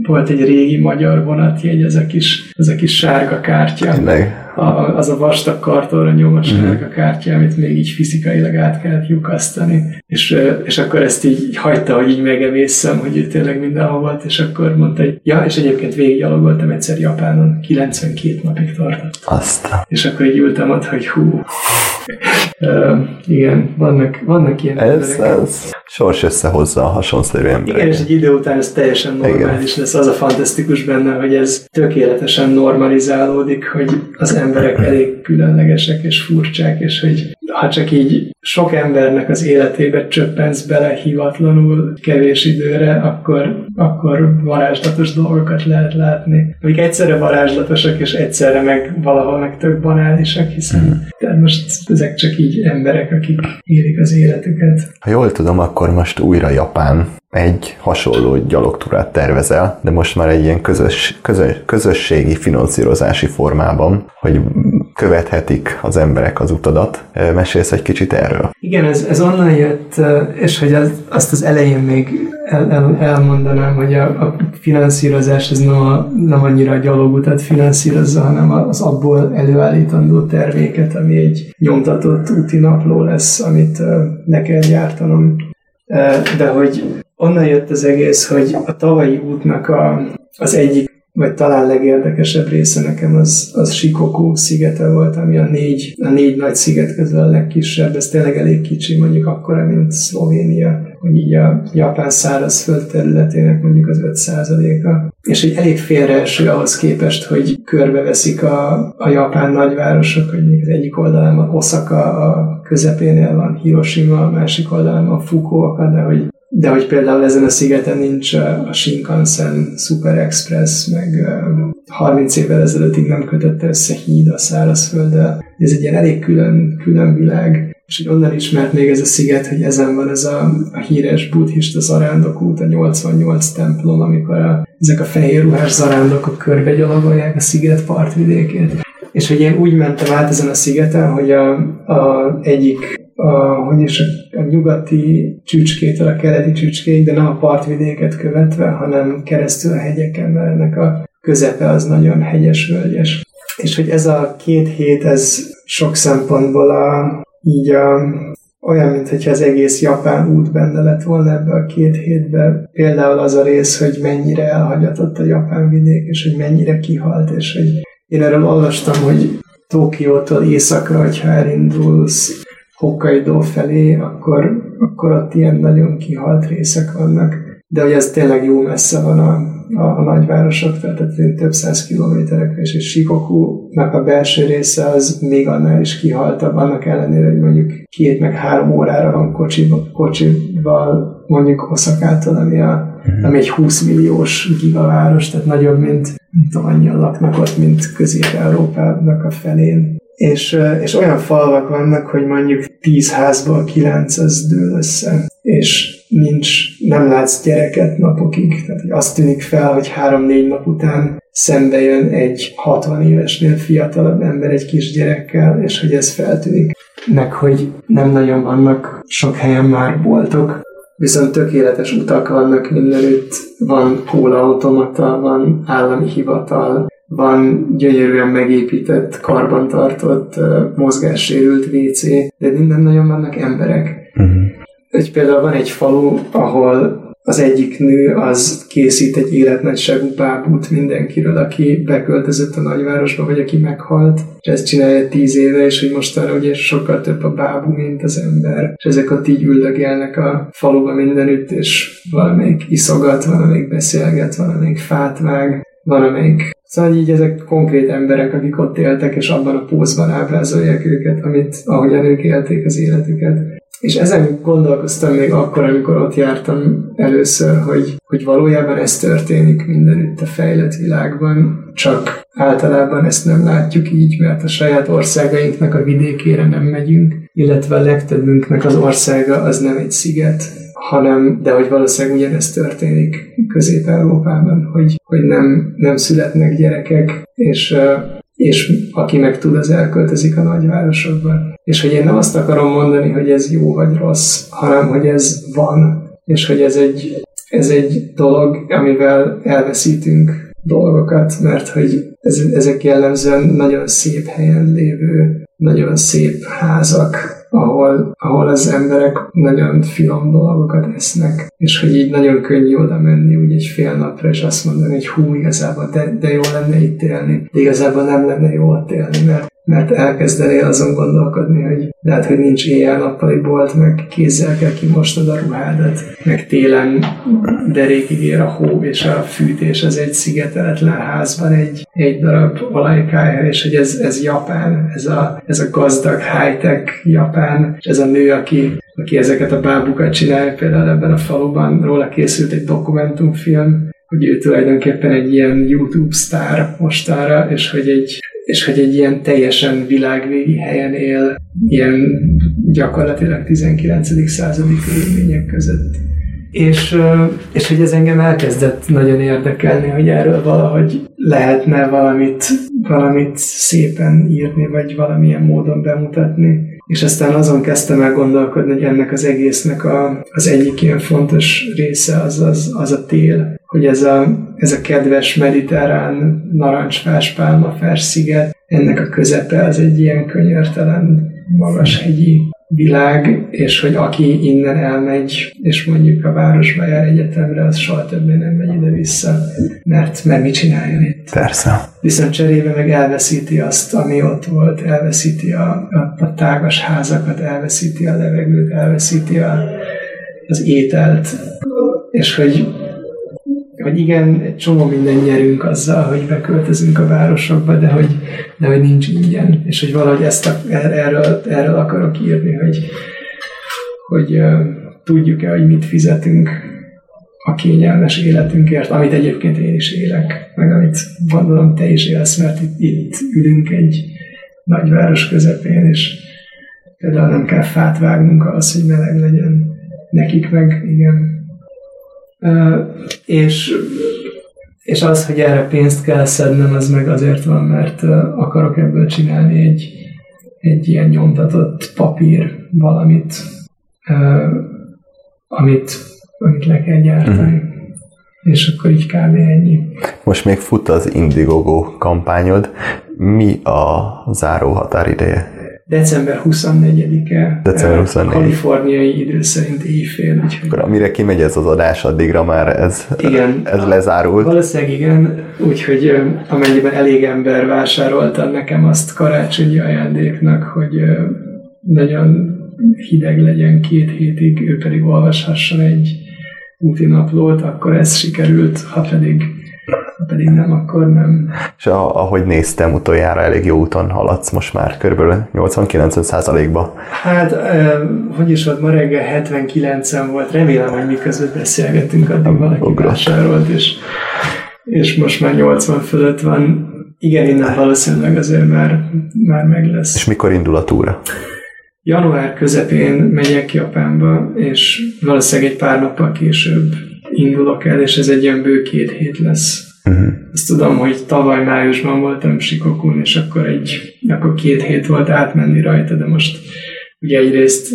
volt egy régi magyar vonatjegy, ez a kis, ez a kis sárga kártya. Tényleg a, az a vastag kartonra nyomott mm. a kártya, amit még így fizikailag át kellett lyukasztani. És, és akkor ezt így hagyta, hogy így megemészem, hogy ő tényleg mindenhol volt, és akkor mondta, hogy ja, és egyébként végiggyalogoltam egyszer Japánon, 92 napig tartott. Azt. És akkor így ültem ott, hogy hú, uh, igen, vannak, vannak ilyen ez, ez sors összehozza a hasonszerű embereket. Igen, és egy idő után ez teljesen normális igen. lesz. Az a fantasztikus benne, hogy ez tökéletesen normalizálódik, hogy az emberek elég különlegesek és furcsák, és hogy ha csak így sok embernek az életébe csöppensz bele hivatlanul kevés időre, akkor, akkor varázslatos dolgokat lehet látni. Amik egyszerre varázslatosak, és egyszerre meg valahol meg tök banálisak, hiszen mm. tehát most ezek csak így emberek, akik élik az életüket. Ha jól tudom, akkor most újra Japán egy hasonló gyalogtúrát tervezel, de most már egy ilyen közös, közös, közösségi finanszírozási formában, hogy követhetik az emberek az utadat. Mesélsz egy kicsit erről? Igen, ez, ez onnan jött, és hogy az, azt az elején még el, el, elmondanám, hogy a, a finanszírozás ez nem, a, nem annyira a gyalogutat finanszírozza, hanem az abból előállítandó terméket, ami egy nyomtatott úti napló lesz, amit ne kell gyártanom. De hogy onnan jött az egész, hogy a tavalyi útnak a, az egyik vagy talán legérdekesebb része nekem az, az Shikoku szigete volt, ami a négy, a négy nagy sziget közül a legkisebb, ez tényleg elég kicsi, mondjuk akkora, mint Szlovénia, hogy így a Japán szárazföld területének mondjuk az 5%-a. És hogy elég félreeső ahhoz képest, hogy körbeveszik a, a japán nagyvárosok, hogy az egyik oldalán van Osaka, a közepénél van Hiroshima, a másik oldalán van Fukuoka, de hogy de hogy például ezen a szigeten nincs a Shinkansen Super Express, meg 30 évvel ezelőttig nem kötötte össze híd a szárazfölddel. Ez egy ilyen elég külön, külön világ, és hogy onnan ismert még ez a sziget, hogy ezen van ez a, a híres buddhista zarándokút, a 88 templom, amikor a, ezek a fehér ruhás zarándokok körbe a sziget partvidékét. És hogy én úgy mentem át ezen a szigeten, hogy a, a egyik a, hogy is a, a nyugati csücskétől a keleti csücskéig, de nem a partvidéket követve, hanem keresztül a hegyeken, mert ennek a közepe az nagyon hegyes, völgyes. És hogy ez a két hét, ez sok szempontból a, így a, olyan, mintha az egész japán út benne lett volna ebbe a két hétbe. Például az a rész, hogy mennyire elhagyatott a japán vidék, és hogy mennyire kihalt, és hogy én erről olvastam, hogy Tokiótól északra, hogyha elindulsz Hokkaido felé, akkor, akkor ott ilyen nagyon kihalt részek vannak. De hogy ez tényleg jó messze van a, a, a nagyvárosok, tehát több száz kilométerekre, és, és Shikoku-nak a belső része az még annál is kihaltabb, annak ellenére, hogy mondjuk két meg három órára van kocsiba, kocsival mondjuk Oszakától, ami, a, ami egy 20 milliós gigaváros, tehát nagyobb, mint, mint annyian laknak ott, mint Közép-Európának a felén és, és olyan falvak vannak, hogy mondjuk 10 házból 9 az dől össze, és nincs, nem látsz gyereket napokig. Tehát azt tűnik fel, hogy 3-4 nap után szembe jön egy 60 évesnél fiatalabb ember egy kis gyerekkel, és hogy ez feltűnik. Meg hogy nem nagyon vannak sok helyen már boltok, viszont tökéletes utak vannak mindenütt, van kólaautomata, van állami hivatal, van gyönyörűen megépített, karbantartott, mozgássérült WC, de nem nagyon vannak emberek. Uh-huh. Egy például van egy falu, ahol az egyik nő az készít egy életnagyságú bábút mindenkiről, aki beköltözött a nagyvárosba, vagy aki meghalt, és ezt csinálja tíz éve, és hogy mostanra ugye sokkal több a bábú, mint az ember, és ezek ott így üldögélnek a faluba mindenütt, és valamelyik iszogat, valamelyik beszélget, valamelyik fát vág, valamelyik Szóval így ezek konkrét emberek, akik ott éltek, és abban a pózban ábrázolják őket, amit, ahogyan ők élték az életüket. És ezen gondolkoztam még akkor, amikor ott jártam először, hogy, hogy valójában ez történik mindenütt a fejlett világban, csak általában ezt nem látjuk így, mert a saját országainknak a vidékére nem megyünk, illetve a legtöbbünknek az országa az nem egy sziget, hanem, de hogy valószínűleg ugyanezt történik Közép-Európában, hogy, hogy nem, nem születnek gyerekek, és, és aki meg tud, az elköltözik a nagyvárosokba. És hogy én nem azt akarom mondani, hogy ez jó vagy rossz, hanem hogy ez van, és hogy ez egy, ez egy dolog, amivel elveszítünk dolgokat, mert hogy ez, ezek jellemzően nagyon szép helyen lévő, nagyon szép házak, ahol, ahol az emberek nagyon finom dolgokat esznek, és hogy így nagyon könnyű oda menni úgy egy fél napra, és azt mondani, hogy hú, igazából de, de jó lenne itt élni, de igazából nem lenne jó ott élni, mert mert elkezdenél azon gondolkodni, hogy lehet, hogy nincs éjjel-nappali bolt, meg kézzel kell kimostad a ruhádat, meg télen derékig ér a hó és a fűtés az egy szigeteletlen házban egy, egy darab olajkája, és hogy ez, ez Japán, ez a, ez a gazdag high-tech Japán, és ez a nő, aki, aki ezeket a bábukat csinálja, például ebben a faluban róla készült egy dokumentumfilm, hogy ő tulajdonképpen egy ilyen YouTube sztár mostára, és hogy egy és hogy egy ilyen teljesen világvégi helyen él, ilyen gyakorlatilag 19. századi körülmények között. És, és hogy ez engem elkezdett nagyon érdekelni, hogy erről valahogy lehetne valamit, valamit szépen írni, vagy valamilyen módon bemutatni. És aztán azon kezdtem el gondolkodni, hogy ennek az egésznek a, az egyik ilyen fontos része az, az, az a tél, hogy ez a, ez a kedves mediterrán narancsfás pálmafás sziget, ennek a közepe az egy ilyen könyörtelen magas hegyi világ, és hogy aki innen elmegy, és mondjuk a városba jár egyetemre, az soha többé nem megy ide-vissza, mert, mert mit csináljon itt? Persze. Viszont cserébe meg elveszíti azt, ami ott volt, elveszíti a, a, a tágas házakat, elveszíti a levegőt, elveszíti a, az ételt, és hogy hogy igen, egy csomó minden nyerünk azzal, hogy beköltözünk a városokba, de hogy, de hogy nincs ingyen. És hogy valahogy ezt a, er-, erről, erről akarok írni, hogy, hogy uh, tudjuk-e, hogy mit fizetünk a kényelmes életünkért, amit egyébként én is élek, meg amit gondolom te is élsz, mert itt, itt ülünk egy nagyváros közepén, és például nem kell fát vágnunk ahhoz, hogy meleg legyen. Nekik meg igen, és, és az, hogy erre pénzt kell szednem, az meg azért van, mert akarok ebből csinálni egy, egy ilyen nyomtatott papír valamit, amit, amit le kell gyártani. Uh-huh. És akkor így kb. ennyi. Most még fut az Indiegogo kampányod. Mi a záró határideje? December 24-e, december 24. kaliforniai idő szerint éjfél. Úgyhogy... Akkor amire kimegy ez az adás, addigra már ez, igen, ez lezárult. Valószínűleg igen, úgyhogy amennyiben elég ember vásárolta nekem azt karácsonyi ajándéknak, hogy nagyon hideg legyen két hétig, ő pedig olvashasson egy úti naplót, akkor ez sikerült, ha pedig ha pedig nem, akkor nem. És ahogy néztem, utoljára elég jó úton haladsz most már, kb. 80-90 ba Hát, eh, hogy is volt, ma reggel 79-en volt, remélem, hogy mi között beszélgetünk, addig valaki Ugrott. vásárolt, és, és most már 80 fölött van. Igen, innen valószínűleg azért már, már meg lesz. És mikor indul a túra? Január közepén megyek Japánba, és valószínűleg egy pár nappal később indulok el, és ez egy ilyen bő két hét lesz. Uh-huh. Azt tudom, hogy tavaly májusban voltam Sikokun, és akkor, egy, akkor két hét volt átmenni rajta, de most ugye egyrészt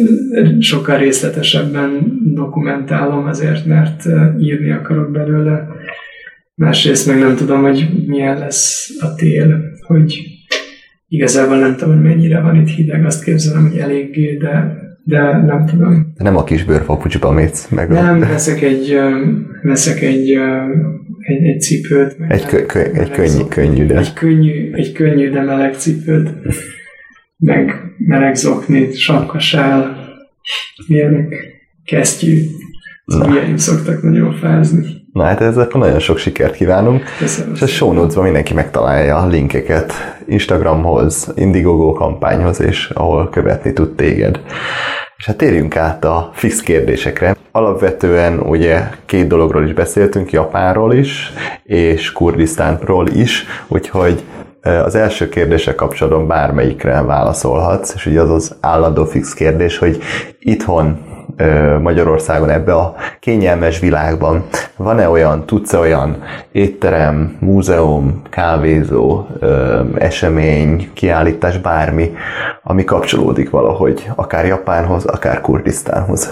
sokkal részletesebben dokumentálom azért, mert írni akarok belőle. Másrészt meg nem tudom, hogy milyen lesz a tél, hogy igazából nem tudom, hogy mennyire van itt hideg, azt képzelem, hogy eléggé, de de nem tudom. Nem a kis bőrpapucsba mész meg. Nem, veszek egy, veszek egy, egy, egy cipőt. Egy, kö, kö, egy könnyű, könnyű, de. Egy könnyű, egy könnyű, de meleg cipőt. meg meleg zoknit, sapkasál, ilyenek, kesztyű. Szóval szoktak nagyon fázni. Na hát ezzel nagyon sok sikert kívánunk. Köszönöm. És a show mindenki megtalálja a linkeket Instagramhoz, Indiegogo kampányhoz, és ahol követni tud téged. És hát térjünk át a fix kérdésekre. Alapvetően ugye két dologról is beszéltünk, Japánról is, és Kurdisztánról is, úgyhogy az első kérdése kapcsolatban bármelyikre válaszolhatsz, és ugye az az állandó fix kérdés, hogy itthon Magyarországon ebbe a kényelmes világban van-e olyan, tudsz-e olyan étterem, múzeum, kávézó, esemény, kiállítás, bármi, ami kapcsolódik valahogy, akár Japánhoz, akár Kurdisztánhoz?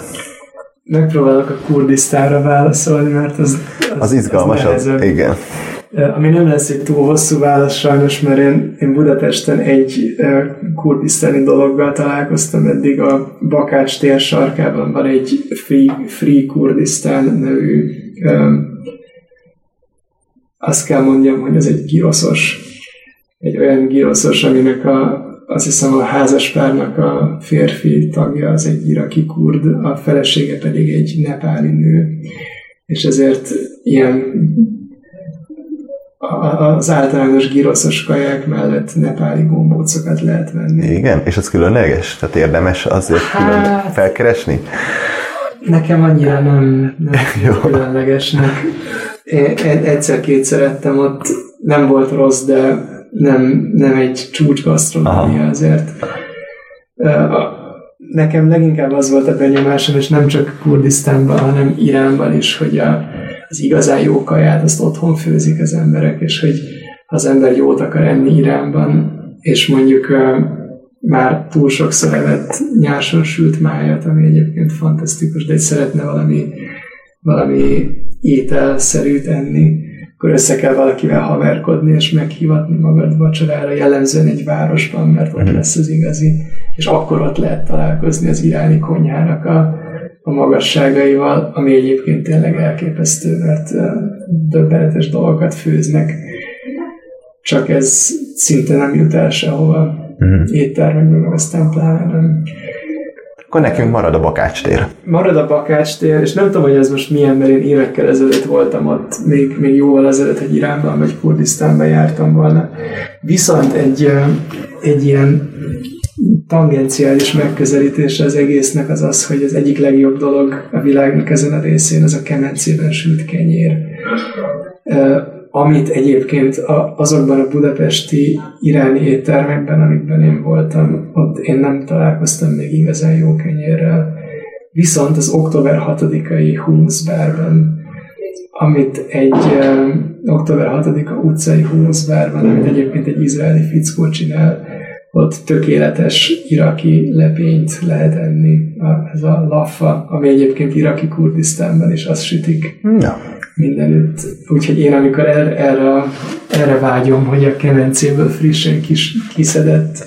Megpróbálok a Kurdisztánra válaszolni, mert az... Az, az izgalmas, az, igen. Ami nem lesz egy túl hosszú válasz sajnos, mert én, én Budapesten egy kurdisztáni dologgal találkoztam. Eddig, a Bakács tér sarkában van egy Free, Free Kurdisztán nevű azt kell mondjam, hogy ez egy giroszos, egy olyan giroszos, aminek a, azt hiszem a házaspárnak a férfi tagja az egy iraki kurd, a felesége pedig egy nepáli nő, és ezért ilyen az általános giroszos kaják mellett nepáli gombócokat lehet venni. Igen, és az különleges? Tehát érdemes azért hát, külön felkeresni? Nekem annyira nem, nem különlegesnek. Én egyszer-kétszer ettem ott, nem volt rossz, de nem, nem egy csúcsgasztronómia azért. Nekem leginkább az volt a benyomásom, és nem csak Kurdisztánban, hanem Iránban is, hogy a, az igazán jó kaját azt otthon főzik az emberek, és hogy az ember jót akar enni Iránban, és mondjuk már túl sokszor evett nyárson sült májat, ami egyébként fantasztikus, de egy szeretne valami, valami ételszerűt enni, akkor össze kell valakivel haverkodni, és meghívatni magad vacsorára, jellemzően egy városban, mert ott mhm. lesz az igazi, és akkor ott lehet találkozni az iráni konyhának a, a magasságaival, ami egyébként tényleg elképesztő, mert döbbenetes dolgokat főznek, csak ez szinte nem jut el sehova uh-huh. éttermekben, meg aztán pláne nem. Akkor nekünk marad a Bakács tér. Marad a Bakács tér, és nem tudom, hogy ez most milyen, mert én évekkel ezelőtt voltam ott, még, még jóval ezelőtt, hogy Iránban vagy Kurdisztánban jártam volna. Viszont egy, egy ilyen tangenciális megközelítése az egésznek az az, hogy az egyik legjobb dolog a világnak ezen a részén az a kemencében sült kenyér amit egyébként azokban a budapesti iráni éttermekben, amikben én voltam, ott én nem találkoztam még igazán jó kenyérrel. Viszont az október 6-ai Hummusbárban, amit egy um, október 6-a utcai Hummusbárban, amit egyébként egy izraeli fickó csinál, ott tökéletes iraki lepényt lehet enni, ez a laffa, ami egyébként iraki Kurdisztánban is azt sütik. Ja mindenütt. Úgyhogy én amikor erre, erre, erre vágyom, hogy a kemencéből frissen kis, kiszedett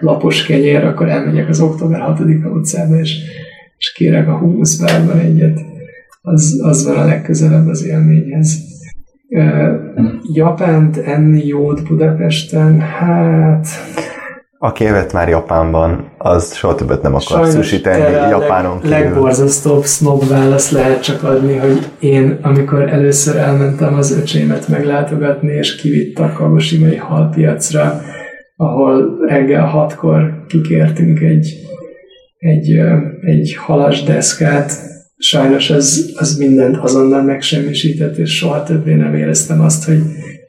lapos kenyér, akkor elmegyek az október 6-a utcába, és, és kérek a humuszbárban egyet. Az, az van a legközelebb az élményhez. Japánt enni jót Budapesten, hát aki evett már Japánban, az soha többet nem akar sushi tenni Japánon leg, kívül. legborzasztóbb snob választ lehet csak adni, hogy én, amikor először elmentem az öcsémet meglátogatni, és kivitt a Kagoshimai halpiacra, ahol reggel hatkor kikértünk egy, egy, egy halas deszkát, sajnos az, az mindent azonnal megsemmisített, és soha többé nem éreztem azt, hogy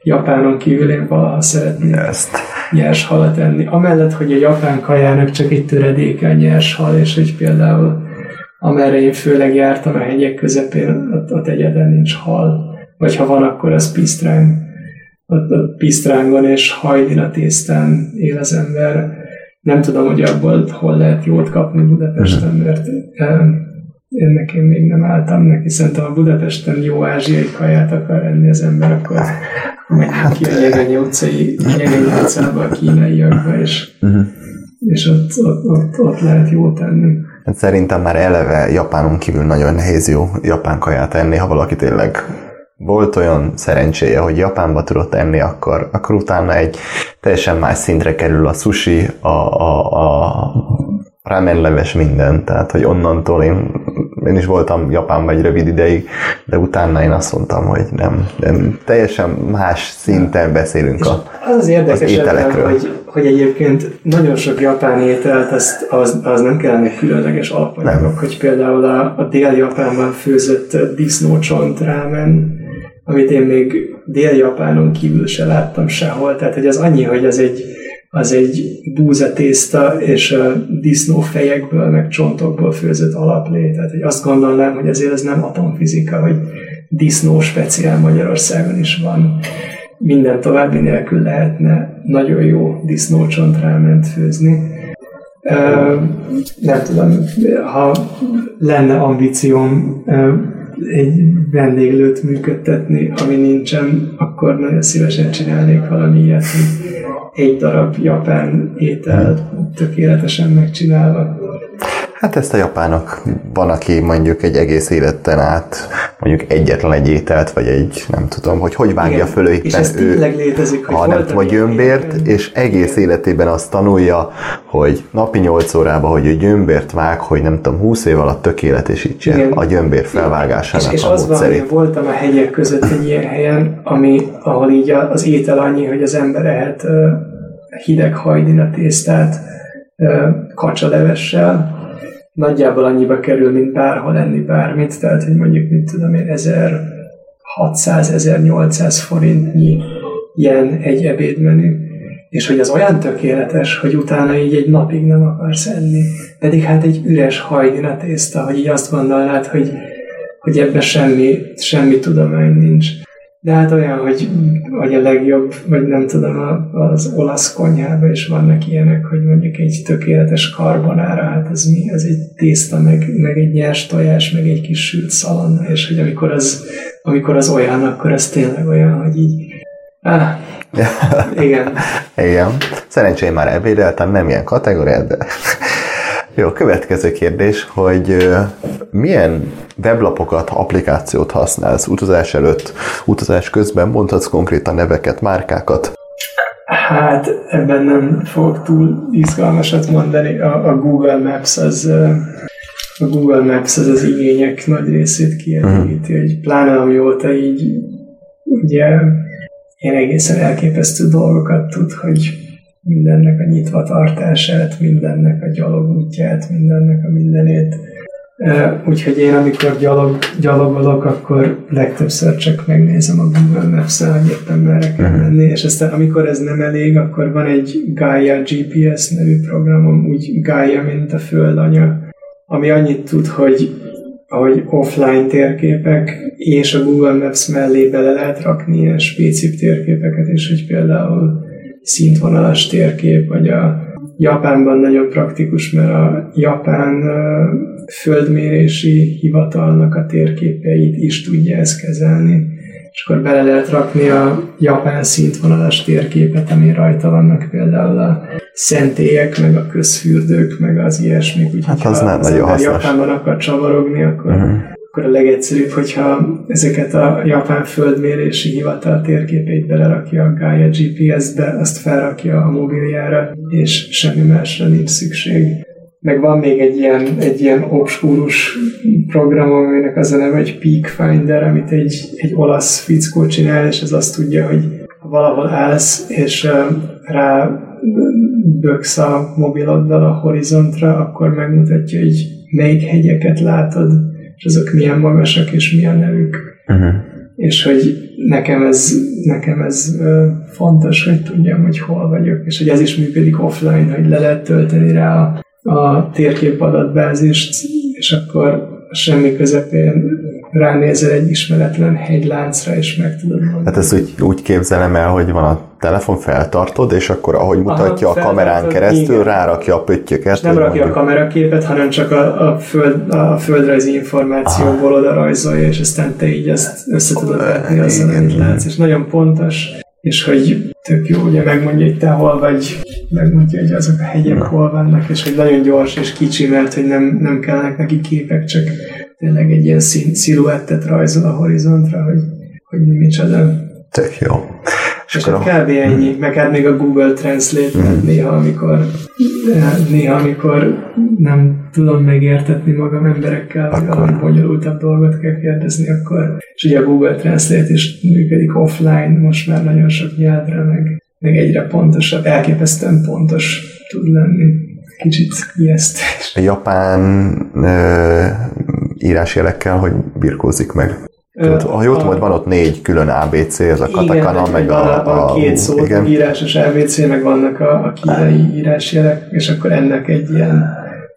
Japánon kívül én valaha szeretnék Ezt. nyers halat enni. Amellett, hogy a japán kajának csak egy töredéke a nyers hal, és hogy például amerre én főleg jártam a hegyek közepén, ott, ott egyetlen nincs hal. Vagy ha van, akkor az pisztráng. Ott, ott pisztrángon és hajdina tésztán él az ember. Nem tudom, hogy abból hol lehet jót kapni Budapesten, mhm. mert ennek én még nem álltam neki. Szerintem a Budapesten jó ázsiai kaját akar enni az ember, akkor hát, ki a Jegenyi utcai, Jegenyi utcába, a kínaiakba, és, uh-huh. és ott, ott, ott, ott lehet jó tenni. Hát szerintem már eleve Japánon kívül nagyon nehéz jó japán kaját enni, ha valaki tényleg volt olyan szerencséje, hogy Japánba tudott enni, akkor, akkor utána egy teljesen más szintre kerül a sushi, a, a, a leves minden, tehát hogy onnantól én, én is voltam Japánban egy rövid ideig, de utána én azt mondtam, hogy nem, nem teljesen más szinten beszélünk a, az az érdekes, az ételekről. Hogy, hogy egyébként nagyon sok japán ételt, az, az, az nem kellene különleges alapanyagok, hogy például a, a dél-japánban főzött disznócsont rámen, amit én még dél-japánon kívül se láttam sehol, tehát hogy az annyi, hogy az egy az egy búzatészta és a disznófejekből, meg csontokból főzött alaplé. Tehát hogy azt gondolnám, hogy azért ez nem atomfizika, hogy disznó speciál Magyarországon is van. Minden további nélkül lehetne nagyon jó disznócsontráment főzni. nem tudom, ha lenne ambícióm egy vendéglőt működtetni, ami nincsen, akkor nagyon szívesen csinálnék valami ilyet, egy darab japán étel tökéletesen megcsinálva. Hát ezt a japánok, van, aki mondjuk egy egész életen át mondjuk egyetlen egy ételt, vagy egy, nem tudom, hogy hogy vágja Igen. föl éppen és ez ő, létezik, hogy ha nem tudom, gyömbért, és egész életében azt tanulja, hogy napi 8 órában, hogy ő gyömbért vág, hogy nem tudom, 20 év alatt tökéletesítse Igen. a gyömbér felvágásának és, és a az van, hogy voltam a hegyek között egy ilyen helyen, ami, ahol így az étel annyi, hogy az ember ehet hideg hajdina tésztát kacsalevessel, nagyjából annyiba kerül, mint bárhol enni bármit, tehát hogy mondjuk, mint tudom én, 1600-1800 forintnyi ilyen egy ebédmenü, és hogy az olyan tökéletes, hogy utána így egy napig nem akarsz enni. Pedig hát egy üres hajdina tészta, hogy így azt gondolnád, hogy, hogy ebben semmi, semmi tudomány nincs. De hát olyan, hogy, hogy a legjobb, vagy nem tudom, az olasz konyhában is vannak ilyenek, hogy mondjuk egy tökéletes karbonára, hát ez mi? Ez egy tészta, meg, meg egy nyers tojás, meg egy kis sült szalonna, és hogy amikor az, amikor az olyan, akkor az tényleg olyan, hogy így Ah, igen. igen. Szerencsém már ebédeltem, nem ilyen kategóriát, de jó, következő kérdés, hogy milyen weblapokat, applikációt használsz utazás előtt, utazás közben, mondhatsz konkrétan neveket, márkákat? Hát ebben nem fogok túl izgalmasat mondani. A, a Google Maps az a Google Maps az az igények nagy részét kielégíti, uh-huh. hogy pláne amióta így ugye én egészen elképesztő dolgokat tud, hogy mindennek a nyitva tartását, mindennek a gyalogútját, mindennek a mindenét. Úgyhogy én, amikor gyalog, gyalogolok, akkor legtöbbször csak megnézem a Google Maps-en, hogy éppen merre kell uh-huh. menni, és aztán amikor ez nem elég, akkor van egy Gaia GPS nevű programom, úgy Gaia, mint a földanya, ami annyit tud, hogy hogy offline térképek, és a Google Maps mellé bele lehet rakni ilyen specif térképeket, és hogy például szintvonalas térkép, vagy a Japánban nagyon praktikus, mert a japán földmérési hivatalnak a térképeit is tudja ezt kezelni, és akkor bele lehet rakni a japán szintvonalas térképet, ami rajta vannak például a szentélyek, meg a közfürdők, meg az ilyesmik. Úgyhogy hát az nem nagyon hasznos. Japánban akar csavarogni, akkor uh-huh akkor a legegyszerűbb, hogyha ezeket a japán földmérési hivatal térképeit belerakja a Gaia GPS-be, azt felrakja a mobiljára, és semmi másra nincs szükség. Meg van még egy ilyen, egy ilyen obskúrus program, aminek az a neve, egy Peak Finder, amit egy, egy olasz fickó csinál, és ez azt tudja, hogy ha valahol állsz, és rá böksz a mobiloddal a horizontra, akkor megmutatja, hogy melyik hegyeket látod, és azok milyen magasak, és milyen nevük. Uh-huh. És hogy nekem ez, nekem ez fontos, hogy tudjam, hogy hol vagyok, és hogy ez is működik offline, hogy le lehet tölteni rá a, a térkép adatbázist, és akkor semmi közepén ránézel egy ismeretlen hegyláncra, és meg tudod mondani. Hát ezt úgy, úgy képzelem el, hogy van a telefon, feltartod, és akkor ahogy mutatja Aha, a kamerán keresztül, igen. rárakja a pöttyöket. És nem rakja mondjuk... a kameraképet, hanem csak a, a, föld, a földrajzi információból oda rajzolja, és aztán te így ezt össze tudod vetni azzal, amit látsz. És nagyon pontos, és hogy tök jó, ugye megmondja, hogy te hol vagy, megmondja, hogy azok a hegyek Na. hol vannak, és hogy nagyon gyors és kicsi, mert hogy nem, nem kellnek neki képek, csak tényleg egy ilyen sziluettet rajzol a horizontra, hogy, hogy mi micsoda. Tök jó. És, és akkor hát kb. ennyi, meg hát még a Google Translate, mm. néha amikor, néha amikor nem tudom megértetni magam emberekkel, vagy valami bonyolultabb dolgot kell kérdezni, akkor, és ugye a Google Translate is működik offline, most már nagyon sok nyelvre, meg, meg egyre pontosabb, elképesztően pontos tud lenni. Kicsit ijesztés. A japán ö, írásjelekkel, hogy birkózik meg. Tehát, ha jól tudom, van ott négy külön ABC, ez a katakana, meg a, a, a két szó, igen. írásos ABC, meg vannak a, a kínai írásjelek, és akkor ennek egy ilyen,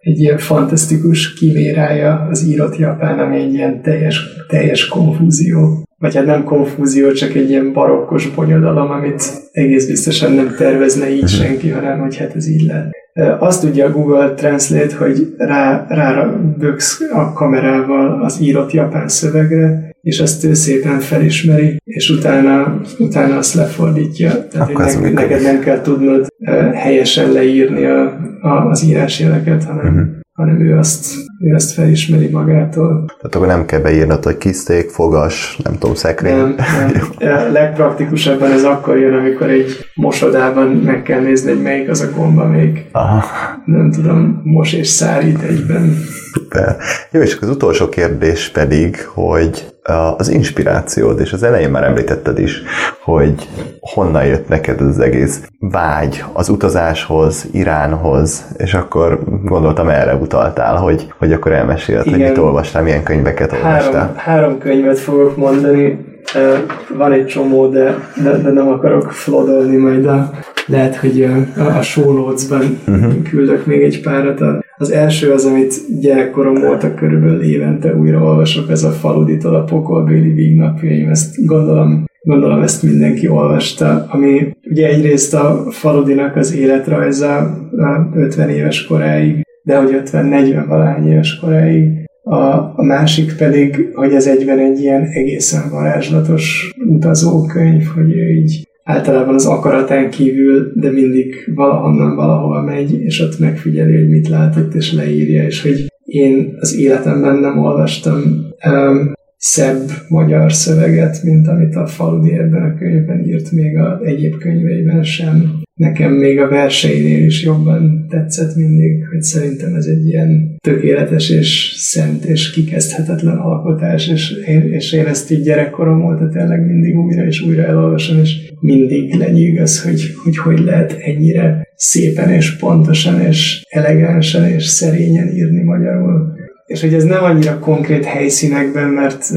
egy ilyen fantasztikus kimérája az írott japán, ami egy ilyen teljes, teljes konfúzió. Vagy hát nem konfúzió, csak egy ilyen barokkos bonyodalom, amit egész biztosan nem tervezne így mhm. senki, hanem hogy hát ez így lett. Azt tudja a Google Translate, hogy rá, rá böksz a kamerával az írott japán szövegre, és azt ő szépen felismeri, és utána, utána azt lefordítja. Tehát Akkor neked, neked nem kell tudnod helyesen leírni a, a, az írásjeleket, hanem, uh-huh. Hanem ő azt ő ezt felismeri magától. Tehát akkor nem kell beírnod, hogy kiszték, fogas, nem tudom, szekrény. Nem, nem. Legpraktikusabban ez akkor jön, amikor egy mosodában meg kell nézni, hogy melyik az a gomba, még Aha. nem tudom, mos és szárít egyben. Szuper. Jó, és az utolsó kérdés pedig, hogy az inspirációd, és az elején már említetted is, hogy honnan jött neked az egész vágy az utazáshoz, Iránhoz, és akkor gondoltam erre utaltál, hogy, hogy akkor elmesélt, hogy mit olvastál, milyen könyveket olvastál. Három, három könyvet fogok mondani, van egy csomó, de, de, de nem akarok flodolni majd a, lehet, hogy a, a show notes-ban uh-huh. küldök még egy párat. Az első az, amit gyerekkorom voltak körülbelül évente újra olvasok, ez a Faluditól a pokolbéli vígnapjaim, ezt gondolom gondolom ezt mindenki olvasta, ami ugye egyrészt a Faludinak az életrajza 50 éves koráig, de hogy 50-40 valány éves koráig, a, a másik pedig, hogy ez egyben egy ilyen egészen varázslatos utazókönyv, hogy ő így általában az akaratán kívül, de mindig valahonnan valahova megy, és ott megfigyeli, hogy mit látott, és leírja, és hogy én az életemben nem olvastam um, szebb magyar szöveget, mint amit a Faludi ebben a könyvben írt, még a egyéb könyveiben sem. Nekem még a verseinél is jobban tetszett mindig, hogy szerintem ez egy ilyen tökéletes és szent és kikezdhetetlen alkotás, és én, és én ezt így gyerekkorom óta tényleg mindig újra és újra elolvasom, és mindig lenyűgöz, hogy, hogy hogy lehet ennyire szépen és pontosan és elegánsan és szerényen írni magyarul és hogy ez nem annyira konkrét helyszínekben, mert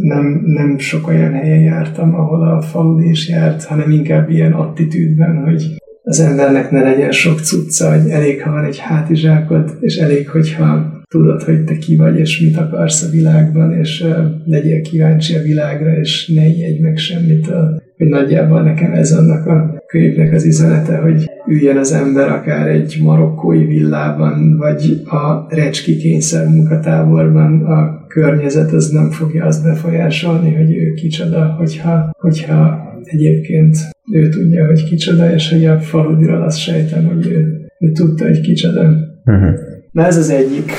nem, nem sok olyan helyen jártam, ahol a faludi is járt, hanem inkább ilyen attitűdben, hogy az embernek ne legyen sok cucca, hogy elég, ha van egy hátizsákod, és elég, hogyha tudod, hogy te ki vagy, és mit akarsz a világban, és legyél kíváncsi a világra, és ne ijedj meg semmitől hogy nagyjából nekem ez annak a könyvnek az üzenete, hogy üljen az ember akár egy marokkói villában, vagy a recski kényszer munkatáborban, a környezet az nem fogja azt befolyásolni, hogy ő kicsoda, hogyha, hogyha egyébként ő tudja, hogy kicsoda, és hogy a faludiról azt sejtem, hogy ő, ő tudta, hogy kicsoda. Uh-huh. Na ez az egyik.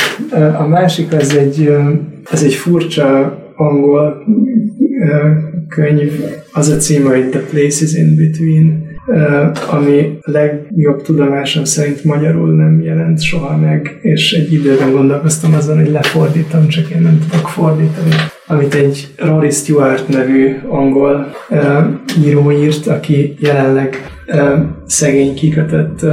A másik az egy, az egy furcsa angol könyv, az a címe, hogy The Places in Between, ami legjobb tudomásom szerint magyarul nem jelent soha meg, és egy időben gondolkoztam azon, hogy lefordítom, csak én nem tudok fordítani. Amit egy Rory Stewart nevű angol író írt, aki jelenleg szegény kikötött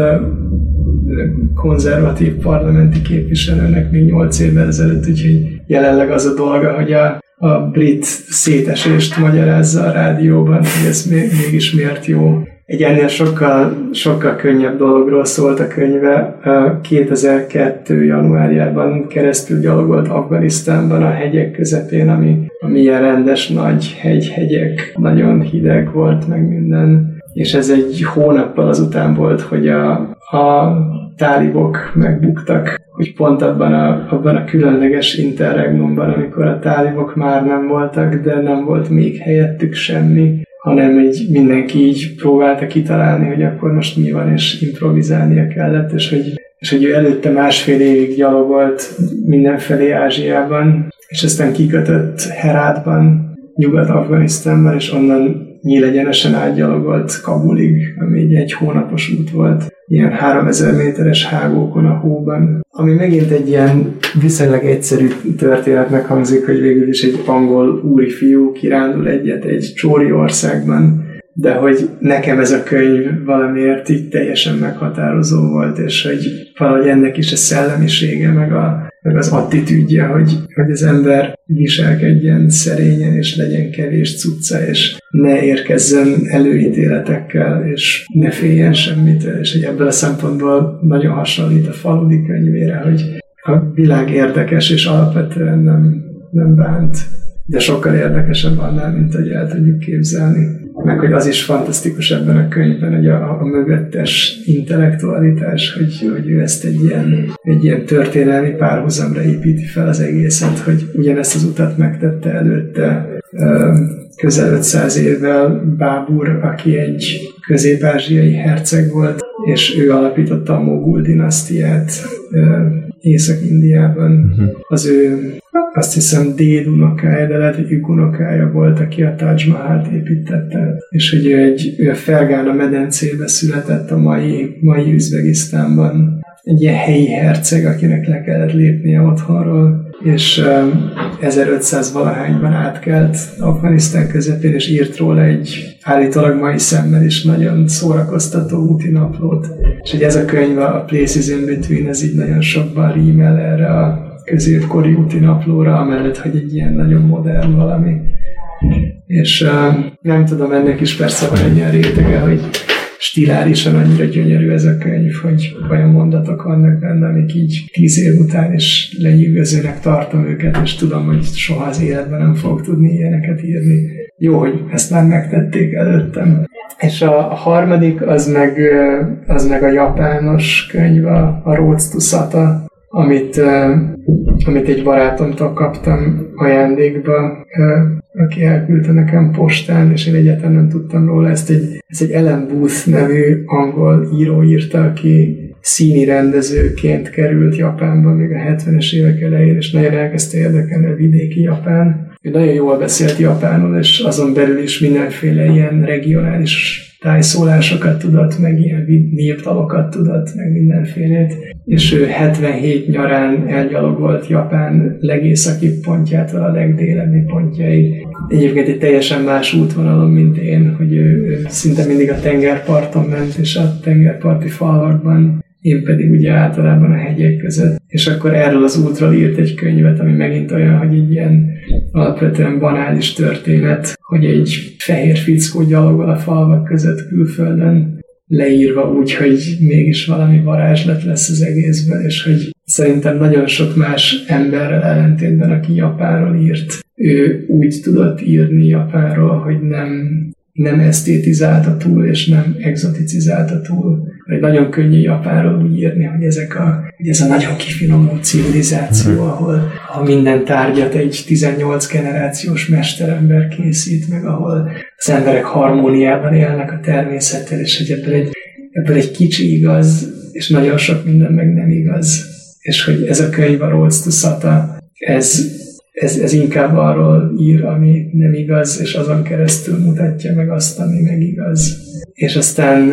konzervatív parlamenti képviselőnek még 8 évvel ezelőtt, úgyhogy jelenleg az a dolga, hogy a a brit szétesést magyarázza a rádióban, hogy ez mégis miért jó. Egy ennél sokkal, sokkal könnyebb dologról szólt a könyve. 2002. januárjában keresztül gyalogolt Afganisztánban a hegyek közepén, ami, ami ilyen rendes nagy hegy-hegyek, nagyon hideg volt meg minden. És ez egy hónappal azután volt, hogy a, a tálibok megbuktak, hogy pont abban a, abban a különleges interregnumban, amikor a tálibok már nem voltak, de nem volt még helyettük semmi, hanem egy mindenki így próbálta kitalálni, hogy akkor most mi van, és improvizálnia kellett, és hogy, és hogy ő előtte másfél évig gyalogolt mindenfelé Ázsiában, és aztán kikötött Herátban, Nyugat-Afganisztánban, és onnan nyílegyenesen átgyalogolt Kabulig, ami egy hónapos út volt, ilyen 3000 méteres hágókon a hóban. Ami megint egy ilyen viszonylag egyszerű történetnek hangzik, hogy végül is egy angol úri fiú kirándul egyet egy csóri országban, de hogy nekem ez a könyv valamiért így teljesen meghatározó volt, és hogy valahogy ennek is a szellemisége, meg, a, meg az attitűdje, hogy, hogy az ember viselkedjen szerényen, és legyen kevés cucca, és ne érkezzen előítéletekkel, és ne féljen semmit, és hogy ebből a szempontból nagyon hasonlít a faludi könyvére, hogy a világ érdekes, és alapvetően nem, nem bánt, de sokkal érdekesebb annál, mint hogy el tudjuk képzelni. Meg hogy az is fantasztikus ebben a könyvben, hogy a, a mögöttes intellektualitás, hogy, hogy ő ezt egy ilyen, egy ilyen történelmi párhuzamra építi fel az egészet, hogy ugyanezt az utat megtette előtte közel 500 évvel Bábur, aki egy közép-ázsiai herceg volt, és ő alapította a Mogul dinasztiát Észak-Indiában. Uh-huh. Az ő azt hiszem déd unokája, de lehet, hogy unokája volt, aki a Taj Mahal-t építette, és hogy ő, egy, ő a Fergána medencébe született a mai, mai Üzbegisztánban. Egy ilyen helyi herceg, akinek le kellett lépnie otthonról, és 1500 valahányban átkelt Afganisztán közepén, és írt róla egy állítólag mai szemmel is nagyon szórakoztató úti naplót. És hogy ez a könyv, a Places in Between, ez így nagyon sokban rímel erre a középkori úti naplóra, amellett, hogy egy ilyen nagyon modern valami. És uh, nem tudom, ennek is persze van egy ilyen rétege, hogy stilárisan annyira gyönyörű ez a könyv, hogy olyan mondatok vannak benne, amik így tíz év után is lenyűgözőnek tartom őket, és tudom, hogy soha az életben nem fogok tudni ilyeneket írni. Jó, hogy ezt már megtették előttem. És a, harmadik, az meg, az meg a japános könyv, a, a Roads to Sata, amit, amit egy barátomtól kaptam ajándékba, aki elküldte nekem postán, és én egyáltalán nem tudtam róla. Ezt egy, ezt egy Ellen Booth nevű angol író írta, aki színi rendezőként került Japánba még a 70-es évek elején, és nagyon elkezdte érdekelni a vidéki Japán. Ő nagyon jól beszélt japánul, és azon belül is mindenféle ilyen regionális tájszólásokat tudott, meg ilyen néptalokat tudott, meg mindenfélét. És ő 77 nyarán elgyalogolt Japán legészaki pontjától a legdélebbi pontjaig. Egyébként egy teljesen más útvonalon, mint én, hogy ő, ő szinte mindig a tengerparton ment, és a tengerparti falvakban én pedig ugye általában a hegyek között. És akkor erről az útról írt egy könyvet, ami megint olyan, hogy egy ilyen alapvetően banális történet, hogy egy fehér fickó gyalogol a falvak között külföldön, leírva úgy, hogy mégis valami varázslat lesz az egészben, és hogy szerintem nagyon sok más emberrel ellentétben, aki Japánról írt, ő úgy tudott írni Japánról, hogy nem, nem esztétizálta túl, és nem exoticizálta túl, hogy nagyon könnyű Japánról úgy írni, hogy, ezek a, hogy ez a nagyon kifinomult civilizáció, mm-hmm. ahol, ahol minden tárgyat egy 18 generációs mesterember készít, meg ahol az emberek harmóniában élnek a természettel, és hogy ebből egy, ebből egy kicsi igaz, és nagyon sok minden meg nem igaz. És hogy ez a könyv, a Rolls to Sata, ez, ez, ez inkább arról ír, ami nem igaz, és azon keresztül mutatja meg azt, ami meg igaz. És aztán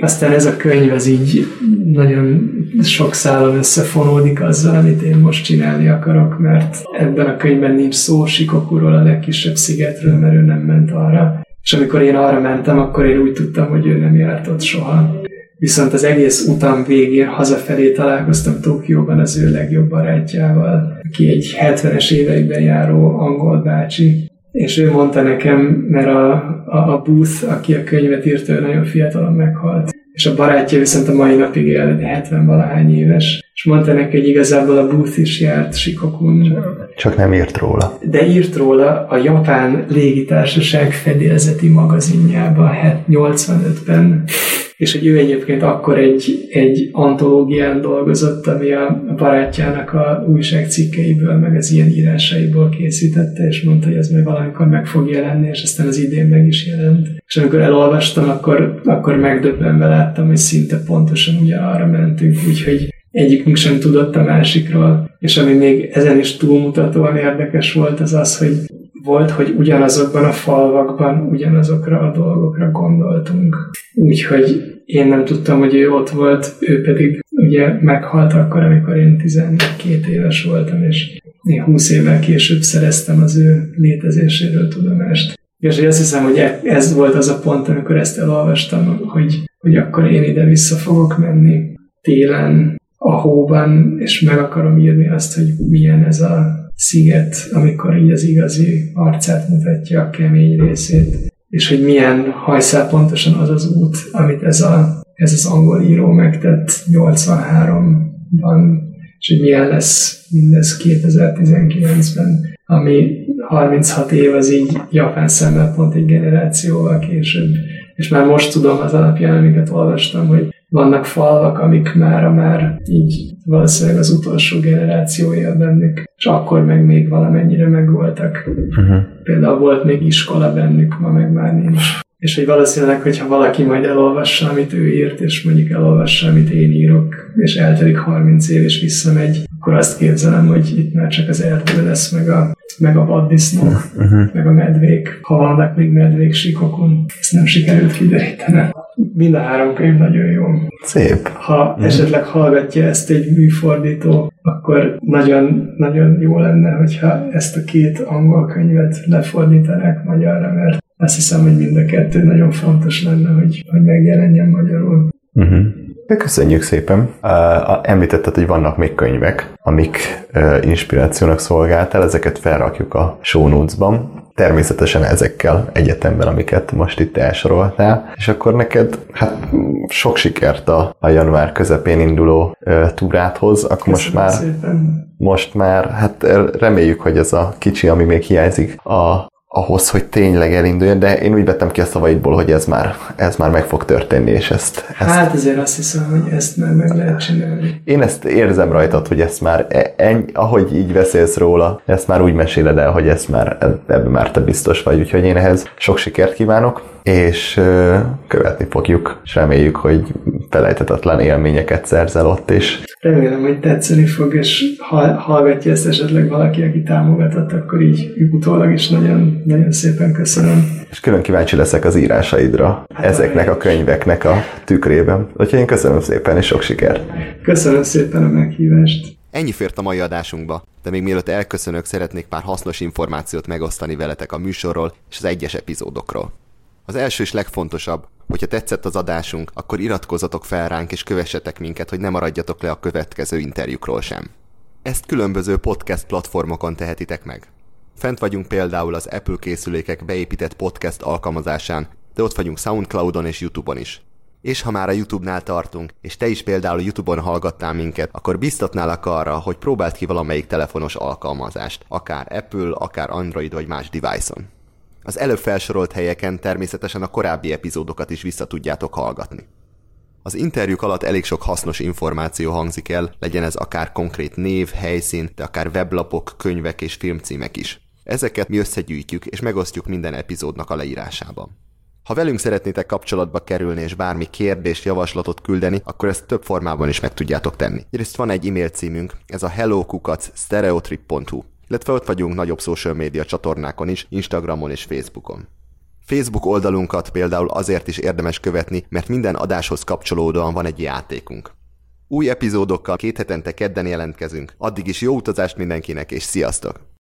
aztán ez a könyv az így nagyon sok szálon összefonódik azzal, amit én most csinálni akarok, mert ebben a könyvben nincs szó Sikokuról, a legkisebb szigetről, mert ő nem ment arra. És amikor én arra mentem, akkor én úgy tudtam, hogy ő nem járt ott soha. Viszont az egész utam végén hazafelé találkoztam Tokióban az ő legjobb barátjával, aki egy 70-es években járó angol bácsi, és ő mondta nekem, mert a, a, a Booth, aki a könyvet írta, nagyon fiatalon meghalt, és a barátja viszont a mai napig él, 70 valahány éves, és mondta neki, hogy igazából a Booth is járt Sikokun. Csak nem írt róla. De írt róla a Japán Légitársaság fedélzeti magazinjába 85-ben, és hogy ő egyébként akkor egy, egy antológián dolgozott, ami a barátjának a újságcikkeiből, meg az ilyen írásaiból készítette, és mondta, hogy ez majd valamikor meg fog jelenni, és aztán az idén meg is jelent. És amikor elolvastam, akkor, akkor megdöbbenve láttam, hogy szinte pontosan ugyanarra mentünk, úgyhogy egyikünk sem tudott a másikról. És ami még ezen is túlmutatóan érdekes volt, az az, hogy volt, hogy ugyanazokban a falvakban ugyanazokra a dolgokra gondoltunk. Úgyhogy én nem tudtam, hogy ő ott volt, ő pedig ugye meghalt akkor, amikor én 12 éves voltam, és én 20 évvel később szereztem az ő létezéséről tudomást. És azt hiszem, hogy e- ez volt az a pont, amikor ezt elolvastam, hogy, hogy akkor én ide vissza fogok menni télen, a hóban, és meg akarom írni azt, hogy milyen ez a sziget, amikor így az igazi arcát mutatja a kemény részét, és hogy milyen hajszál pontosan az az út, amit ez, a, ez az angol író megtett 83-ban, és hogy milyen lesz mindez 2019-ben. ami 36 év az így japán szemmel pont egy generációval később. És már most tudom az alapján, amiket olvastam, hogy vannak falvak, amik már már így valószínűleg az utolsó generációja bennük, és akkor meg még valamennyire megvoltak. Uh-huh. Például volt még iskola bennük, ma meg már nincs. És hogy valószínűleg, hogyha valaki majd elolvassa, amit ő írt, és mondjuk elolvassa, amit én írok, és eltelik 30 év, és visszamegy, akkor azt képzelem, hogy itt már csak az erdő lesz, meg a, meg a vaddisznó, uh-huh. meg a medvék, ha vannak még medvék sikokon. Ezt nem sikerült kiderítenem. Mind a három könyv nagyon jó. Szép. Ha uh-huh. esetleg hallgatja ezt egy műfordító, akkor nagyon, nagyon jó lenne, hogyha ezt a két angol könyvet lefordítanák magyarra, mert azt hiszem, hogy mind a kettő nagyon fontos lenne, hogy, hogy megjelenjen magyarul. Uh-huh. Köszönjük szépen. Uh, említetted, hogy vannak még könyvek, amik uh, inspirációnak szolgáltál, ezeket felrakjuk a show notes-ban. Természetesen ezekkel egyetemben, amiket most itt elsoroltál, és akkor neked hát sok sikert a, a január közepén induló uh, túráthoz, akkor Köszönöm most már szépen. most már, hát reméljük, hogy ez a kicsi, ami még hiányzik a ahhoz, hogy tényleg elinduljon, de én úgy vettem ki a szavaidból, hogy ez már, ez már meg fog történni, és ezt, ezt... Hát azért azt hiszem, hogy ezt már meg lehet csinálni. Én ezt érzem rajtad, hogy ezt már, e, ennyi, ahogy így beszélsz róla, ezt már úgy meséled el, hogy ezt már, ebben már te biztos vagy, úgyhogy én ehhez sok sikert kívánok, és követni fogjuk, és reméljük, hogy felejtetetlen élményeket szerzel ott is. Remélem, hogy tetszeni fog, és ha hallgatja ezt esetleg valaki, aki támogatott, akkor így utólag is nagyon, nagyon szépen köszönöm. És külön kíváncsi leszek az írásaidra hát ezeknek a könyveknek a tükrében. Úgyhogy én köszönöm szépen, és sok sikert! Köszönöm szépen a meghívást! Ennyi fért a mai adásunkba, de még mielőtt elköszönök, szeretnék pár hasznos információt megosztani veletek a műsorról és az egyes epizódokról. Az első és legfontosabb, hogyha tetszett az adásunk, akkor iratkozzatok fel ránk és kövessetek minket, hogy ne maradjatok le a következő interjúkról sem. Ezt különböző podcast platformokon tehetitek meg. Fent vagyunk például az Apple készülékek beépített podcast alkalmazásán, de ott vagyunk Soundcloudon és YouTube-on is. És ha már a YouTube-nál tartunk, és te is például YouTube-on hallgattál minket, akkor biztatnálak arra, hogy próbáld ki valamelyik telefonos alkalmazást, akár Apple, akár Android vagy más device-on. Az előbb felsorolt helyeken természetesen a korábbi epizódokat is vissza tudjátok hallgatni. Az interjúk alatt elég sok hasznos információ hangzik el, legyen ez akár konkrét név, helyszín, de akár weblapok, könyvek és filmcímek is. Ezeket mi összegyűjtjük és megosztjuk minden epizódnak a leírásában. Ha velünk szeretnétek kapcsolatba kerülni és bármi kérdést, javaslatot küldeni, akkor ezt több formában is meg tudjátok tenni. Egyrészt van egy e-mail címünk, ez a hellokukac.stereotrip.hu illetve ott vagyunk nagyobb social média csatornákon is, Instagramon és Facebookon. Facebook oldalunkat például azért is érdemes követni, mert minden adáshoz kapcsolódóan van egy játékunk. Új epizódokkal két hetente kedden jelentkezünk, addig is jó utazást mindenkinek, és sziasztok!